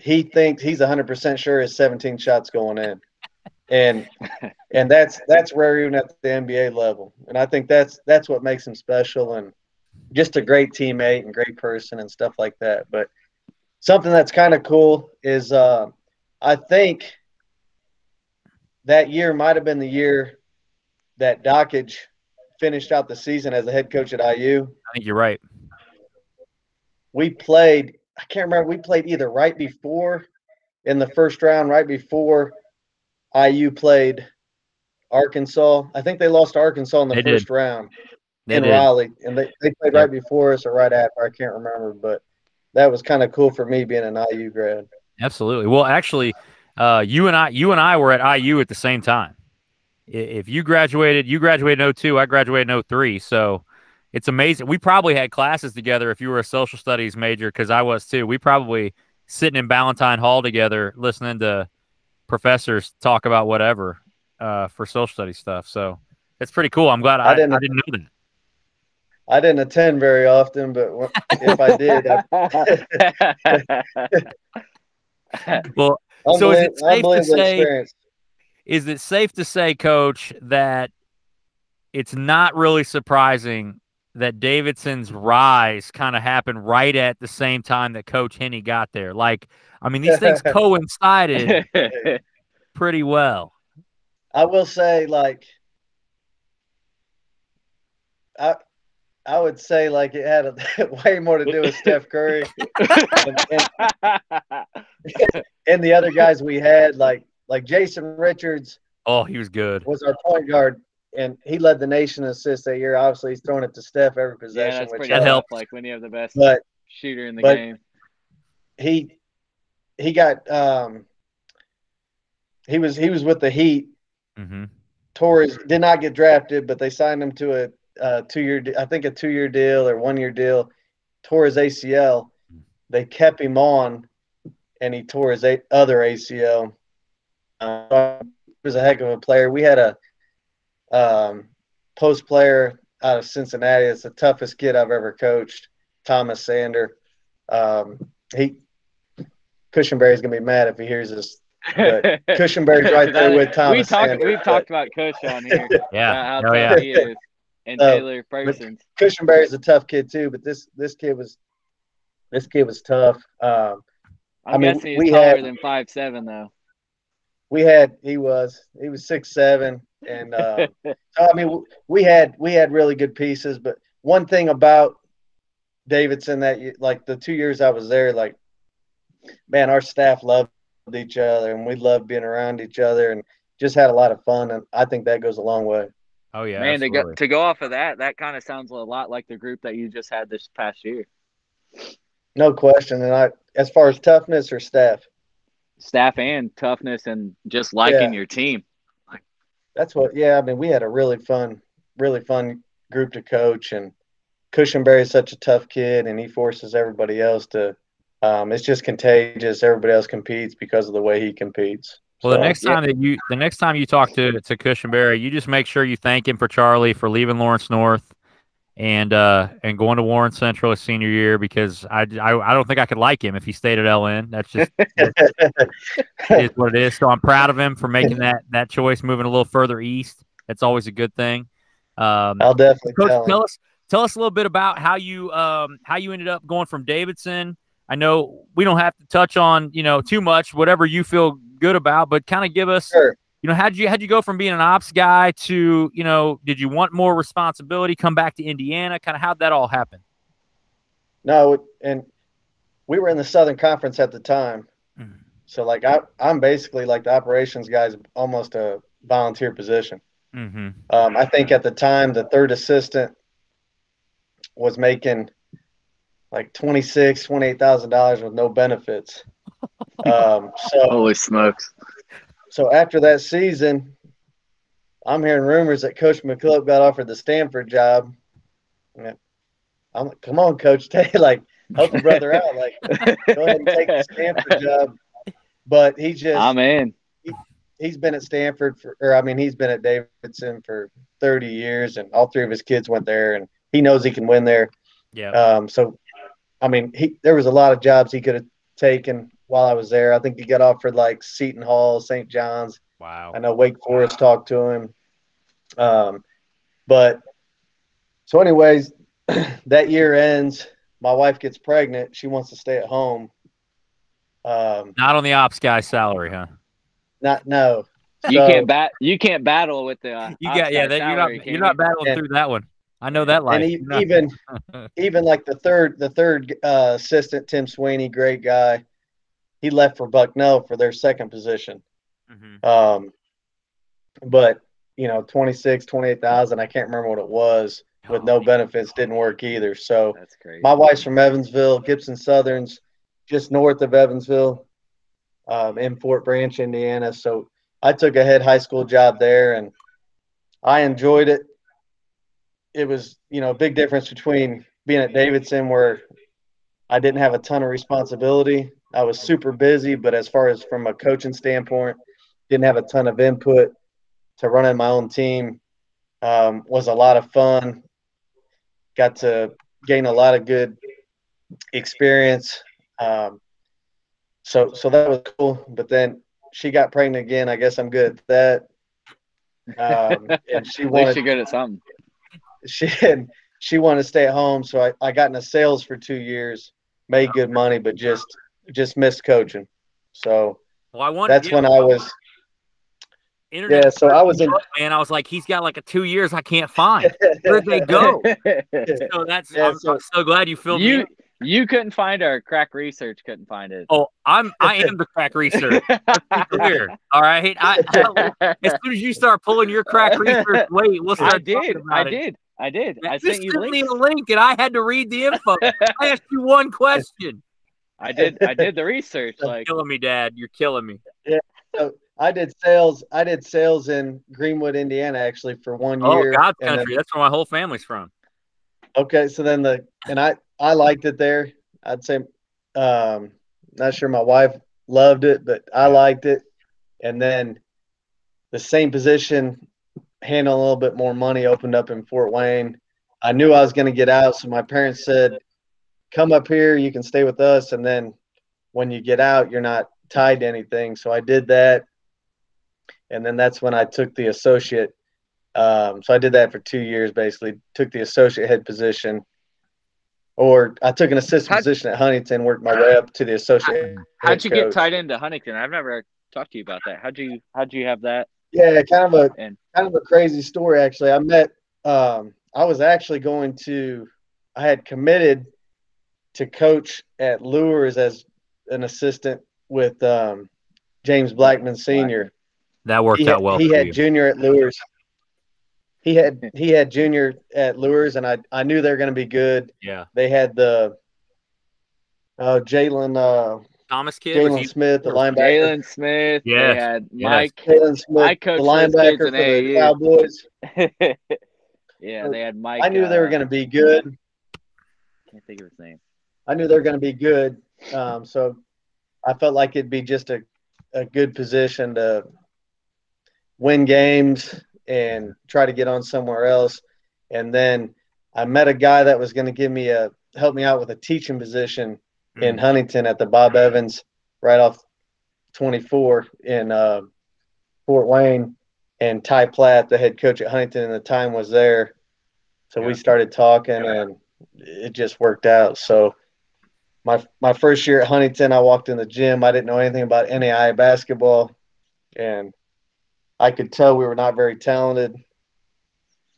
he thinks he's 100 percent sure his 17 shots going in, and [LAUGHS] and that's that's rare even at the NBA level. And I think that's that's what makes him special and just a great teammate and great person and stuff like that. But something that's kind of cool is uh, I think that year might have been the year that Dakich finished out the season as a head coach at IU. I think you're right. We played, I can't remember, we played either right before in the first round, right before IU played Arkansas. I think they lost to Arkansas in the They did. first round They in did. Raleigh, and they, they played Yeah. right before us or right after. I can't remember, but that was kind of cool for me being an IU grad. Absolutely. Well, actually, uh, you and I, you and I were at IU at the same time. If you graduated, you graduated in 02, I graduated in 03. So it's amazing. We probably had classes together if you were a social studies major, because I was too. We probably sitting in Ballantine Hall together, listening to professors talk about whatever uh, for social studies stuff. So it's pretty cool. I'm glad I, I I, didn't, I didn't- know that. I didn't attend very often, but if I did, I, [LAUGHS] Well, So is it safe to say- experience. is it safe to say, Coach, that it's not really surprising that Davidson's rise kind of happened right at the same time that Coach Henney got there? Like, I mean, these things [LAUGHS] coincided [LAUGHS] pretty well. I will say, like, I I would say like it had a, [LAUGHS] way more to do with Steph Curry and, and, and the other guys we had, like like Jason Richards Oh, he was good. was our point guard, and he led the nation in assists that year. Obviously, he's throwing it to Steph every yeah, possession, that's which pretty That tough, helped. Like when you have the best but shooter in the but- game. he he got um he was he was with the Heat. Mm-hmm. Torres did not get drafted, but they signed him to a, uh two year, I think a two year deal or one year deal. Tore his ACL. They kept him on, and he tore his a- other ACL. Uh, he was a heck of a player. We had a um, post player out of Cincinnati. It's the toughest kid I've ever coached, Thomas Sander. Um, he Cushionberry's gonna be mad if he hears this. But [LAUGHS] Cushionberry's right there with Thomas we talked. Sander, We've but- talked about Cush on here. [LAUGHS] Yeah. about how Oh, yeah. he is, and Uh, Taylor Parsons. Cushionberry's a tough kid too, but this this kid was this kid was tough. Um, I'm I mean, guessing he's we taller had- than five seven though. we had he was he was six seven, and uh, so I mean we had we had really good pieces. But one thing about Davidson that you, like the two years I was there, like man, our staff loved each other, and we loved being around each other, and just had a lot of fun. And I think that goes a long way. Oh yeah. Man, to go to go off of that, that kind of sounds a lot like the group that you just had this past year. No question. And I, as far as toughness or staff, Staff and toughness, and just liking Yeah. your team. That's what. Yeah, I mean, we had a really fun, really fun group to coach, and Cushionberry is such a tough kid, and he forces everybody else to. Um, it's just contagious. Everybody else competes because of the way he competes. Well, the So, next yeah. time that you the next time you talk to to Cushionberry, you just make sure you thank him for Charlie for leaving Lawrence North and uh and going to Warren Central his senior year because I, I I don't think I could like him if he stayed at LN. That's just [LAUGHS] is what it is. So I'm proud of him for making that that choice, moving a little further east. That's always a good thing. Um, I'll definitely Coach, tell tell us tell us a little bit about how you um how you ended up going from Davidson. I know we don't have to touch on you know too much, whatever you feel good about, but kind of give us Sure. You know how'd you how'd you go from being an ops guy to you know did you want more responsibility? Come back to Indiana, kind of how'd that all happen? No, and we were in the Southern Conference at the time, Mhm. so like I, I'm basically like the operations guy's almost a volunteer position. Mm-hmm. Um, I think at the time the third assistant was making like twenty six, twenty eight thousand dollars with no benefits. [LAUGHS] Um, so Holy smokes! So after that season, I'm hearing rumors that Coach McKillop got offered the Stanford job. Yeah. I'm like, come on, Coach, [LAUGHS] take like help a brother out. Like, go ahead and take the Stanford job. But he just I'm in. he's been at Stanford for, or I mean, he's been at Davidson for 30 years, and all three of his kids went there, and he knows he can win there. Yeah. Um, so, I mean, he there was a lot of jobs he could have taken while I was there. I think he got offered like Seton Hall, St. John's. wow. I know Wake Forest talked to him. Um, but so, anyways, [CLEARS THROAT] that year ends. My wife gets pregnant. She wants to stay at home. Um, Not on the ops guy salary, huh? not no. You can't bat. You can't battle with the. Uh, [LAUGHS] You got yeah. outside That, you're not salary, can you're not battling And- through that one. I know that life. and he, You're not- even [LAUGHS] even like the third the third uh, assistant Tim Sweeney, great guy. He left for Bucknell for their second position. Mhm. Um, but you know, 26, 28,000, I can't remember what it was with no Oh, benefits didn't work either. So That's crazy. my wife's from Evansville, Gibson Southern's just north of Evansville, um, in Fort Branch, Indiana. So I took a head high school job there and I enjoyed it. It was, you know, a big difference between being at Davidson where I didn't have a ton of responsibility. I was super busy, but as far as from a coaching standpoint, didn't have a ton of input to running my own team. Um, was a lot of fun. Got to gain a lot of good experience. Um, so so that was cool. But then she got pregnant again. I guess I'm good at that. Um, [LAUGHS] and she At wanted you're good at something. she she wanted to stay at home. So I, I got into sales for two years, made good money, but just just missed coaching. So Well, I wanted. that's when I was internet yeah. So I was in man. I was like, he's got like a two years I can't find. Where'd they go? [LAUGHS] So that's. Yeah, I'm, so- I'm so glad you filled me. you in. you couldn't find our crack research. Couldn't find it. Oh, I'm. I am the crack research. Clear. [LAUGHS] All right. I, I- as soon as you start pulling your crack research, wait, we'll start. I did. talking I it. did. I did. I Just sent you sent me a link, and I had to read the info. I asked you one [LAUGHS] question. I did. I did the research. You're Like killing me, Dad. You're killing me. Yeah. So I did sales. I did sales in Greenwood, Indiana, actually for one Oh, year. God's and then- country. That's where my whole family's from. Okay, so then the and I I liked it there. I'd say um not sure my wife loved it, but I liked it. And then the same position handling a little bit more money opened up in Fort Wayne. I knew I was going to get out, so my parents said, "Come up here, you can stay with us and then when you get out, you're not tied to anything." So I did that. And then that's when I took the associate um, so I did that for two years, basically. Took the associate head position, or I took an assistant How'd- position at Huntington, worked my way up to the associate. how'd you get tied into Huntington? I've never talked to you about that. How'd you How'd you have that? Yeah, kind of a And- kind of a crazy story actually. I met. Um, I was actually going to. I had committed to coach at Luers as an assistant with um, James Blackman Senior. That worked he had, out well. he for had you. junior at Luers. He had he had junior at Luers, and I I knew they were going to be good. yeah. They had the uh, Jalen uh, Thomas kid. Jalen Smith, the linebacker. Jalen Smith. Yeah, They had. Mike. Jalen Smith, I the coached those linebacker for the AAU. Cowboys. [LAUGHS] [LAUGHS] yeah, they had Mike. I knew they were uh, going to be good. Can't think of his name. I knew they were going to be good. Um, so I felt like it'd be just a, a good position to win games and try to get on somewhere else. And then I met a guy that was going to give me a help me out with a teaching position in Mm. Huntington at the Bob Evans right off 24 in uh, Fort Wayne. And Ty Platt, the head coach at Huntington, at the time was there. So Yeah. we started talking and it just worked out. So my my first year at Huntington, I walked in the gym. I didn't know anything about NAI basketball, and I could tell we were not very talented.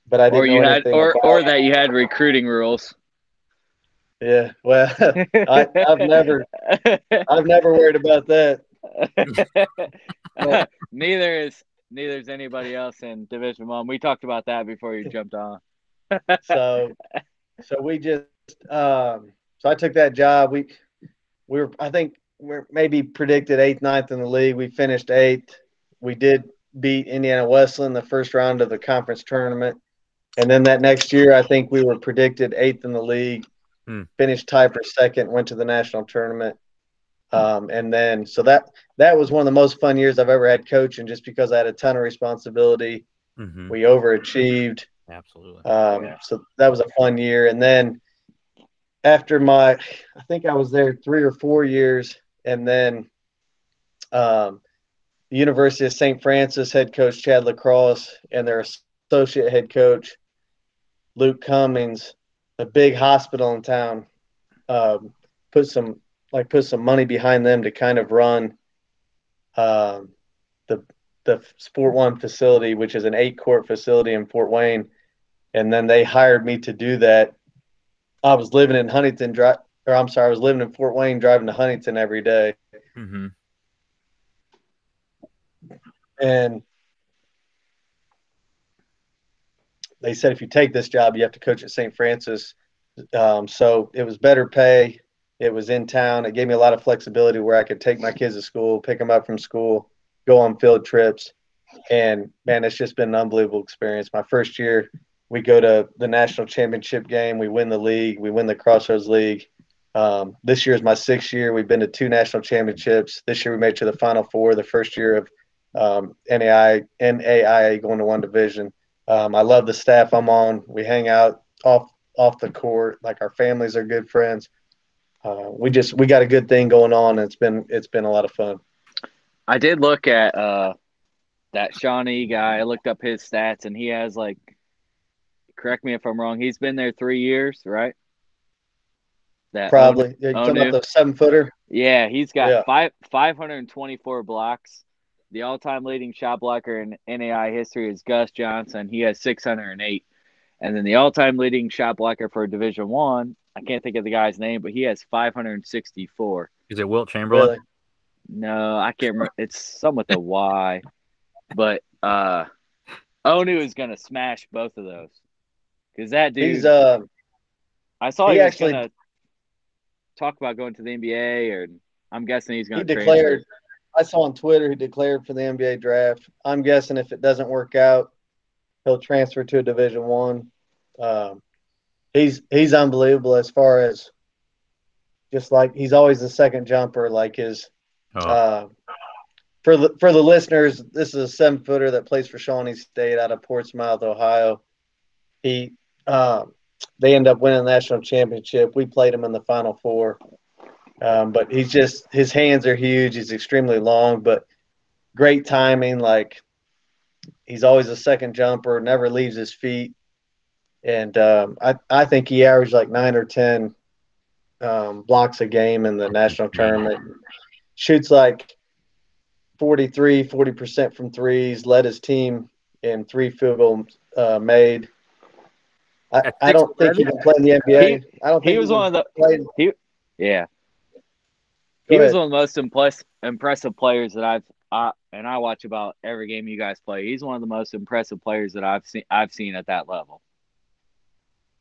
But I didn't Or you know had, anything or or that you had recruiting rules. yeah. Well, I, I've never I've never worried about that. [LAUGHS] neither is neither is anybody else in Division One. We talked about that before you jumped on. so, so we just um, so I took that job. We we were I think we're maybe predicted eighth, ninth in the league. We finished eighth. We did beat Indiana Wesleyan in the first round of the conference tournament. And then that next year, I think we were predicted eighth in the league, Hmm. finished tied for second, went to the national tournament. Um, and then, so that that was one of the most fun years I've ever had coaching, just because I had a ton of responsibility. Mhm. We overachieved. Absolutely. Um, Yeah. So that was a fun year. And then after my, I think I was there three or four years, and then um, the University of St. Francis head coach Chad LaCross and their associate head coach Luke Cummings, a big hospital in town, um, put some like put some money behind them to kind of run um, the the Sport One facility, which is an eight court facility in Fort Wayne and then they hired me to do that. I was living in Huntington, or I'm sorry, I was living in Fort Wayne, driving to Huntington every day, hmm and they said if you take this job, you have to coach at St. Francis. Um, so it was better pay. It was in town. It gave me a lot of flexibility where I could take my kids to school, pick them up from school, go on field trips, and man, it's just been an unbelievable experience. My first year, we go to the national championship game. We win the league. We win the Crossroads League. Um, this year is my sixth year. We've been to two national championships. This year we made it to the Final Four. The first year of um, NAI NAIA going to one division. Um, I love the staff I'm on. We hang out off off the court. Like our families are good friends. Uh, we just we got a good thing going on. And it's been it's been a lot of fun. I did look at uh that Shawnee guy. I looked up his stats, and he has like, correct me if I'm wrong. He's been there three years, right? That Probably. Yeah, you talking about the seven footer? Yeah, he's got Yeah. five five hundred and twenty four blocks. The all time leading shot blocker in NAI history is Gus Johnson. He has six hundred and eight. And then the all time leading shot blocker for Division One, I can't think of the guy's name, but he has five hundred and sixty four. Is it Wilt Chamberlain? Really? No, I can't remember. It's some with a Y, but uh, Onu is gonna smash both of those because that dude. He's uh I saw he he, actually- gonna talk about going to the NBA, or I'm guessing he's gonna declared. I saw on Twitter he declared for the NBA draft. I'm guessing if it doesn't work out, he'll transfer to a Division One. Um, he's he's unbelievable as far as just like he's always the second jumper. Like his Oh, uh, for the for the listeners, this is a seven footer that plays for Shawnee State out of Portsmouth, Ohio. He um, they end up winning the national championship. We played him in the Final Four, um, but he's just his hands are huge. He's extremely long, but great timing. Like he's always a second jumper, never leaves his feet, and um, I I think he averaged like nine or ten um, blocks a game in the national tournament. Shoots like 43, 40% from threes, led his team in three field goals uh, made. I, I don't think he can play in the NBA. I don't think He was one of the play. Go yeah. He was one of the most impress, impressive players that I've I, and I watch about every game you guys play. He's one of the most impressive players that I've seen I've seen at that level.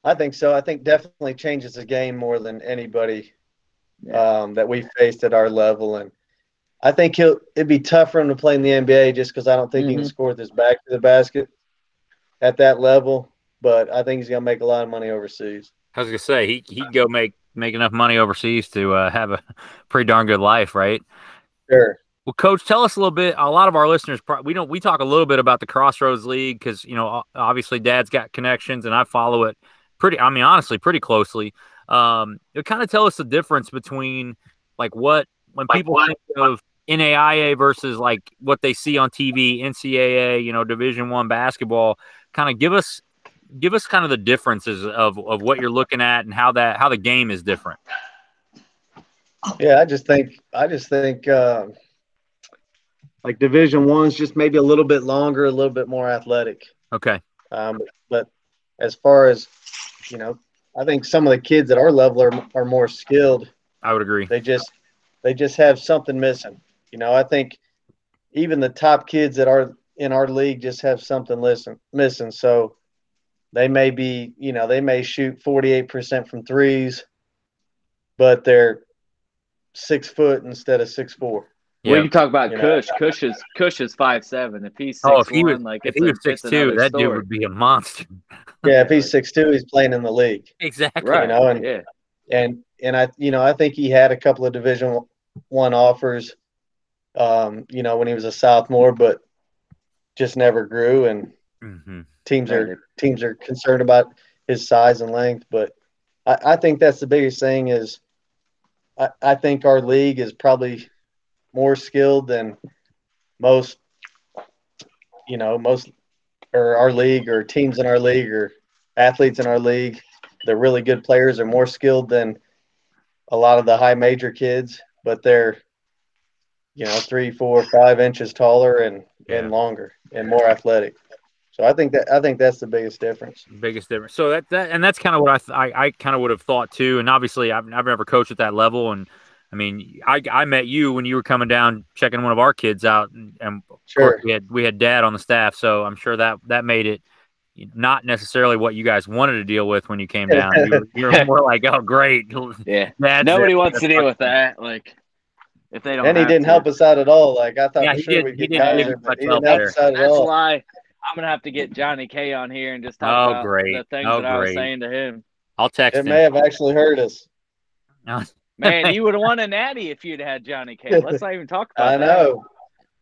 I think so. I think definitely changes the game more than anybody Yeah. um, that we faced at our level, and I think he'll. It'd be tough for him to play in the NBA just because I don't think he can Mhm. score with his back to the basket at that level. But I think he's gonna make a lot of money overseas. I was gonna say he he'd go make make enough money overseas to uh, have a [LAUGHS] pretty darn good life, right? Sure. Well, coach, tell us a little bit. A lot of our listeners, pro- we don't, we talk a little bit about the Crossroads League because you know, obviously, Dad's got connections, and I follow it pretty. I mean, honestly, pretty closely. Um, it kind of tell us the difference between like what when people think of NAIA versus like what they see on TV, NCAA, you know, Division One basketball. Kind of give us give us kind of the differences of of what you're looking at and how that how the game is different. Yeah, I just think I just think uh, like Division One's just maybe a little bit longer, a little bit more athletic. Okay. Um, but as far as you know, I think some of the kids at our level are are more skilled. I would agree. They just they just have something missing. You know, I think even the top kids that are in our league just have something listen, missing. So they may be, you know, they may shoot 48% from threes, but they're six foot instead of six four. We can talk about You know. Kush. Kush is Kush is five seven. If he's six Oh, if he was one, like if it's he a- was six two, another that dude would be a monster. [LAUGHS] Yeah, if he's six two, he's playing in the league. Exactly. right. know, and- yeah, and and I you know I think he had a couple of Division One offers, um, you know when he was a sophomore, but just never grew. And hmm teams are teams are concerned about his size and length. But I, I think that's the biggest thing is I, I think our league is probably more skilled than most, you know, most or our league or teams in our league or athletes in our league. They're really good players. Are more skilled than a lot of the high major kids, but they're, you know, three, four, five inches taller and Yeah. and longer and more athletic. So I think that I think that's the biggest difference. biggest difference. So that, that and that's kind of what I th- I, I kind of would have thought too. And obviously, I've, I've never coached at that level. And I mean, I, I met you when you were coming down checking one of our kids out, and, and of course Sure. we had we had dad on the staff, so I'm sure that that made it not necessarily what you guys wanted to deal with when you came down. You were, you were [LAUGHS] more like, oh, great, yeah. [LAUGHS] Dad's Nobody there. wants to deal with that. Like if they don't. And he didn't to. help us out at all. Like I thought Yeah, for he sure did- we'd he get didn't Kaiser, but much he help didn't help there. us out at That's all. why I'm gonna have to get Johnny K on here and just talk Oh, about great. the things Oh, that I was saying to him. I'll text It him. may have actually hurt us. [LAUGHS] Man, you would have won a natty if you'd had Johnny K. Let's not even talk about it. [LAUGHS] I that. know.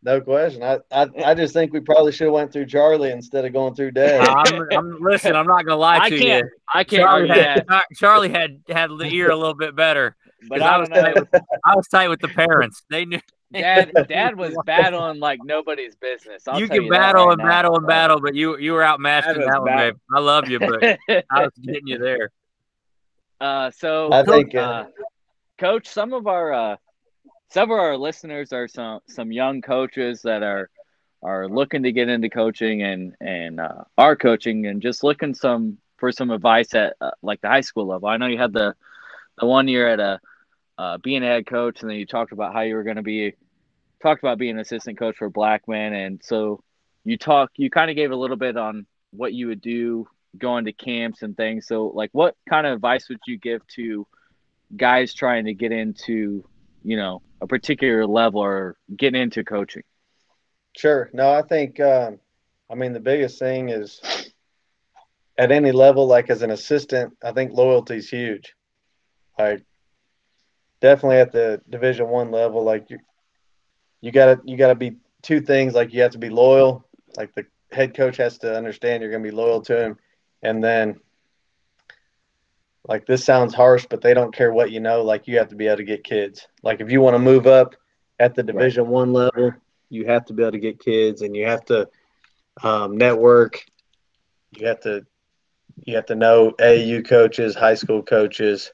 No question. I, I I just think we probably should have went through Charlie instead of going through Dad. I'm, I'm listen. I'm not gonna lie I to can't. you. I can't Charlie argue had, that, Charlie had had the ear a little bit better. but 'cause I I was tight with, I was tight with the parents. They knew Dad, [LAUGHS] Dad was battling like nobody's business. I'll you can you battle right and now. battle and battle, but you you were outmatched in that one, babe. I love you, but [LAUGHS] I was getting you there. uh, so, I think, uh, uh, Coach, some of our uh, some of our listeners are some some young coaches that are are looking to get into coaching and and uh, are coaching and just looking some for some advice at uh, like the high school level. I know you had the the one year at a uh, being a head coach, and then you talked about how you were going to be talked about being an assistant coach for Blackman, and so you talk you kind of gave a little bit on what you would do going to camps and things. So, like, what kind of advice would you give to guys trying to get into you know a particular level or get into coaching? Sure. No, I think, um, I mean, the biggest thing is at any level, like as an assistant, I think loyalty is huge. Like, definitely at the Division One level, like you, you gotta you gotta be two things. Like you have to be loyal. Like the head coach has to understand you're gonna be loyal to him, and then like this sounds harsh, but they don't care what you know. Like you have to be able to get kids. Like if you want to move up at the Division One level, you have to be able to get kids, and you have to um, network. You have to you have to know AU coaches, high school coaches,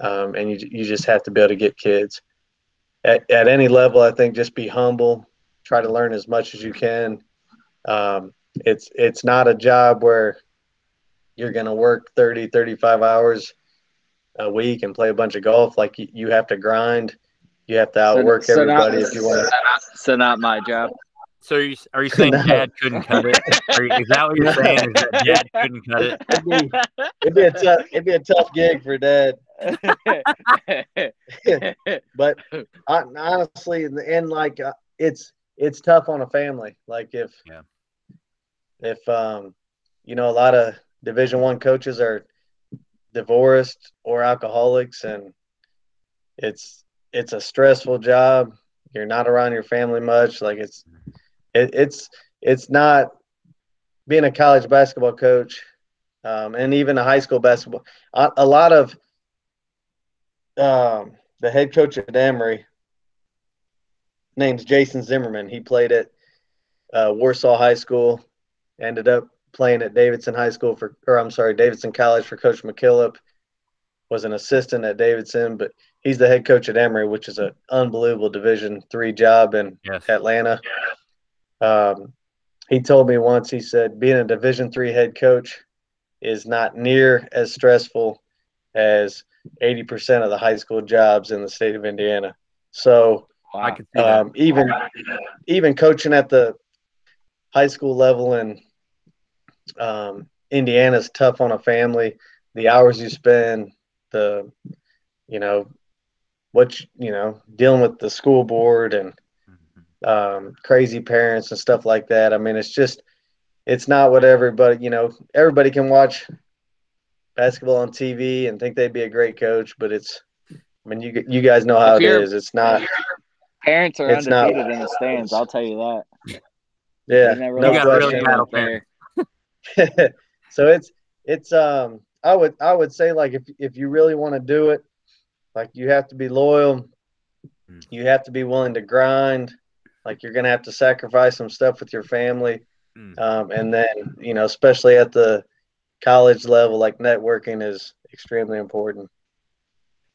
um, and you you just have to be able to get kids. At, at any level, I think just be humble. Try to learn as much as you can. Um, it's it's not a job where you're going to work 30, 35 hours a week and play a bunch of golf. Like you, you have to grind. You have to outwork so not- everybody if you want to. So not my job. So are you, are you saying [LAUGHS] No. Dad couldn't cut it? Are you- is that what you're [LAUGHS] saying? Is that Dad couldn't cut it? It'd be, it'd be a tough it'd be a tough gig for dad. [LAUGHS] But hon- honestly, in the end, like uh, it's it's tough on a family. Like if Yeah. if um you know a lot of Division One coaches are divorced or alcoholics, and it's it's a stressful job. You're not around your family much. Like it's it, it's it's not being a college basketball coach, um, and even a high school basketball. A, a lot of um, the head coach at Emory, name's Jason Zimmerman. He played at uh, Warsaw High School, ended up playing at Davidson High School for, or I'm sorry, Davidson College for Coach McKillop. Was an assistant at Davidson, but he's the head coach at Emory, which is an unbelievable Division three job in Yes. Atlanta. Um, he told me once. He said being a Division three head coach is not near as stressful as eighty percent of the high school jobs in the state of Indiana. So I could see that. um, even even coaching at the high school level in um, Indiana is tough on a family. The hours you spend, the you know what you, you know dealing with the school board and um, crazy parents and stuff like that. I mean, it's just it's not what everybody you know everybody can watch basketball on TV and think they'd be a great coach, but it's I mean you you guys know how If it. It's not. Parents are It's not- in the stands. I'll tell you that. Yeah, no got let really you question. bad up there. [LAUGHS] so it's it's um I would I would say like if if you really want to do it, like you have to be loyal, Mm. you have to be willing to grind, like you're gonna have to sacrifice some stuff with your family, Mm. um, and then you know especially at the college level, like networking is extremely important.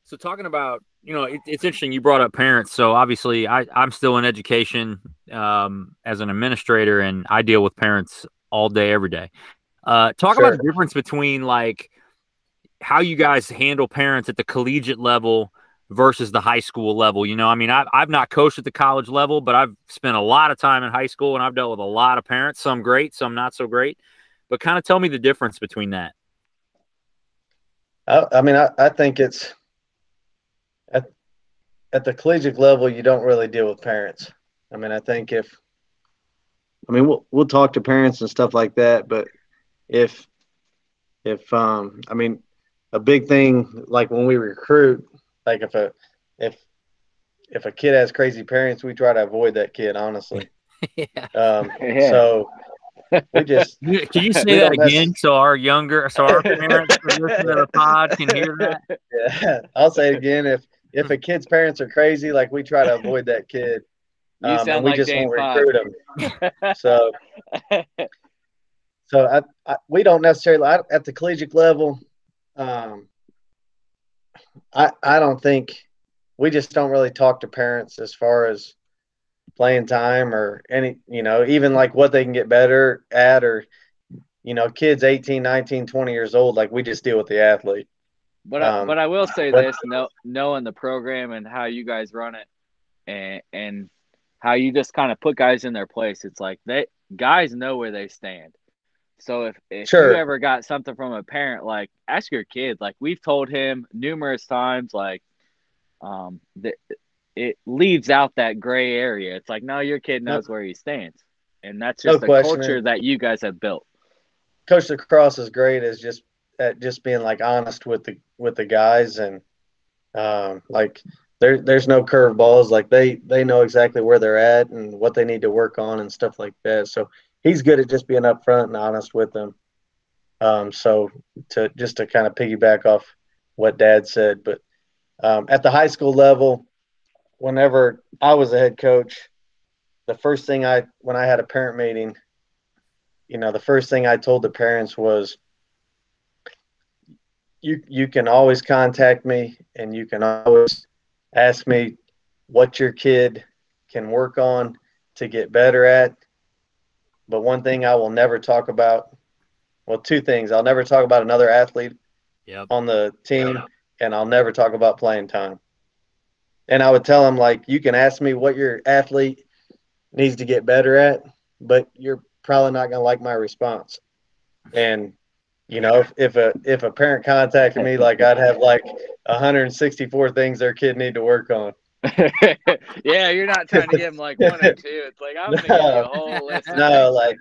So talking about, you know, it, it's interesting. You brought up parents. So obviously, I, I'm still in education um, as an administrator, and I deal with parents all day, every day. Uh, talk about the difference between like how you guys handle parents at the collegiate level versus the high school level. You know, I mean, I've, I've not coached at the college level, but I've spent a lot of time in high school, and I've dealt with a lot of parents. Some great, some not so great. But kind of tell me the difference between that. I, I mean, I, I think it's at at the collegiate level, you don't really deal with parents. I mean, I think if I mean we'll we'll talk to parents and stuff like that, but if if um I mean a big thing like when we recruit, like if a if if a kid has crazy parents, we try to avoid that kid, honestly. [LAUGHS] yeah. Um, [LAUGHS] Yeah. So we just [LAUGHS] Can you [LAUGHS] say that don't necess- again so our younger, so our [LAUGHS] parents who to the pod can hear that? Yeah, I'll say it again. If if a kid's parents are crazy, like we try to avoid that kid. You um, sound and we like just Dane won't Fox. recruit them. So, so I, I, we don't necessarily I, at the collegiate level. Um, I I don't think we just don't really talk to parents as far as playing time or any you know even like what they can get better at or you know kids 18 19 20 years old like we just deal with the athlete But I, Um, but I will say but- this: know, knowing the program and how you guys run it, and and how you just kind of put guys in their place, it's like they guys know where they stand. So if if Sure. you ever got something from a parent, like ask your kid. Like we've told him numerous times, like um, that it leaves out that gray area. It's like no, your kid knows where he stands, and that's No just the question. culture that you guys have built. Coach LaCross is great as just at just being like honest with the with the guys and um, like there there's no curveballs like they they know exactly where they're at and what they need to work on and stuff like that. So he's good at just being upfront and honest with them. Um, so to just to kind of piggyback off what Dad said, but um, at the high school level, whenever I was a head coach, the first thing I when I had a parent meeting you know, the first thing I told the parents was, you you can always contact me, and you can always ask me what your kid can work on to get better at. But one thing I will never talk about, well, two things. I'll never talk about another athlete Yep. on the team, and I'll never talk about playing time. And I would tell them like, you can ask me what your athlete needs to get better at, but you're probably not going to like my response. And you know, if, if a if a parent contacted me, like I'd have like 164 things their kid need to work on. [LAUGHS] yeah, you're not trying to give him like one or two. It's like I'm gonna give you a whole list. No, like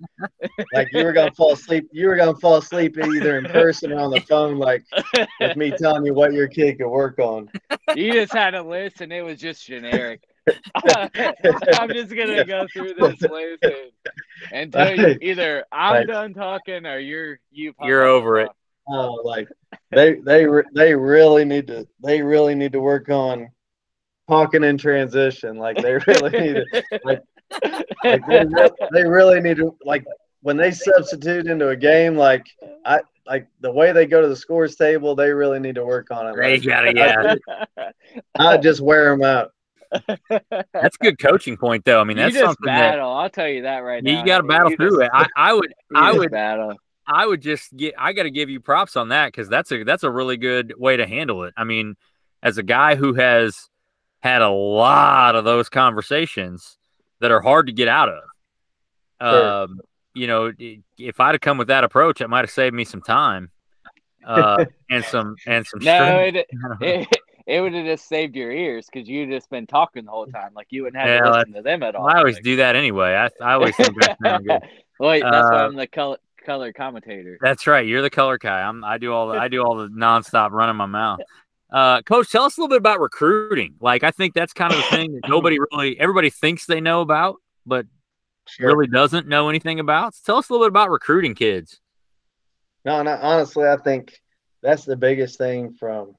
like you were gonna fall asleep. You were gonna fall asleep either in person or on the phone, like with me telling you what your kid could work on. you just had a list and it was just generic. [LAUGHS] I'm just gonna go through this list and, until you, either I'm Right. done talking or you're you. You're over it. Oh, like they they they really need to they really need to work on talking in transition. Like they really [LAUGHS] need to like they, re- they really need to like when they substitute into a game. Like I like the way they go to the scores table. They really need to work on it. They Like, gotta, yeah. I just wear them out. That's a good coaching point, though. I mean, you that's just something that battle. I'll tell you that right now. you got to battle You through it. I, I would, [LAUGHS] I would, battle. I would just get. I got to give you props on that because that's a that's a really good way to handle it. I mean, as a guy who has had a lot of those conversations that are hard to get out of, Sure. Um, you know, if I'd have come with that approach, it might have saved me some time uh, [LAUGHS] and some and some No, it, [LAUGHS] it, it would have just saved your ears because you'd just been talking the whole time. Like you wouldn't have Yeah, to listen to them at all. I always Like- do that anyway. I, I always think that sounds good. Wait, that's why Uh, I'm the color color commentator. That's right. You're the color guy. I'm. I do all the. I do all the nonstop running my mouth. Uh, Coach, tell us a little bit about recruiting. Like, I think that's kind of the thing that nobody really, everybody thinks they know about, but Sure. really doesn't know anything about. So tell us a little bit about recruiting kids. No, I, honestly, I think that's the biggest thing from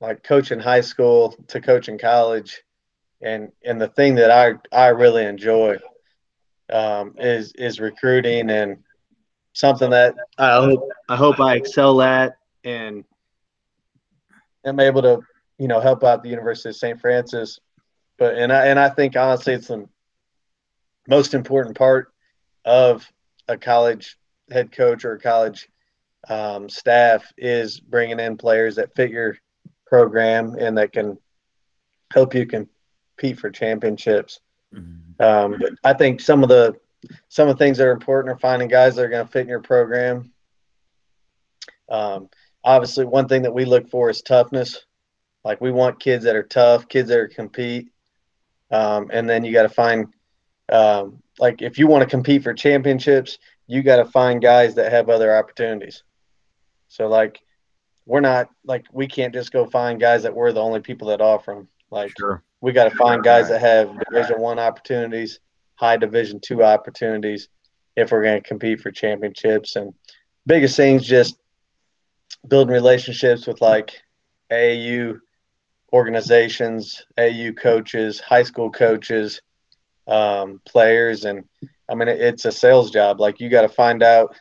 like coaching high school to coaching college, and and the thing that I I really enjoy um, is is recruiting and something that I hope I hope I excel at and am able to you know help out the University of St. Francis. But and I and I think honestly it's the most important part of a college head coach or college um, staff is bringing in players that fit your program and that can help you compete for championships. Um, but I think some of the some of the things that are important are finding guys that are going to fit in your program. Um, obviously, one thing that we look for is toughness. Like we want kids that are tough, kids that are compete, um, and then you got to find um, like if you want to compete for championships, you got to find guys that have other opportunities. So like we're not like we can't just go find guys that we're the only people that offer them. Like Sure. we got to find guys that have division one opportunities high division two opportunities if we're going to compete for championships and biggest things just building relationships with like AAU organizations AAU coaches high school coaches um, players and I mean it, it's a sales job like you got to find out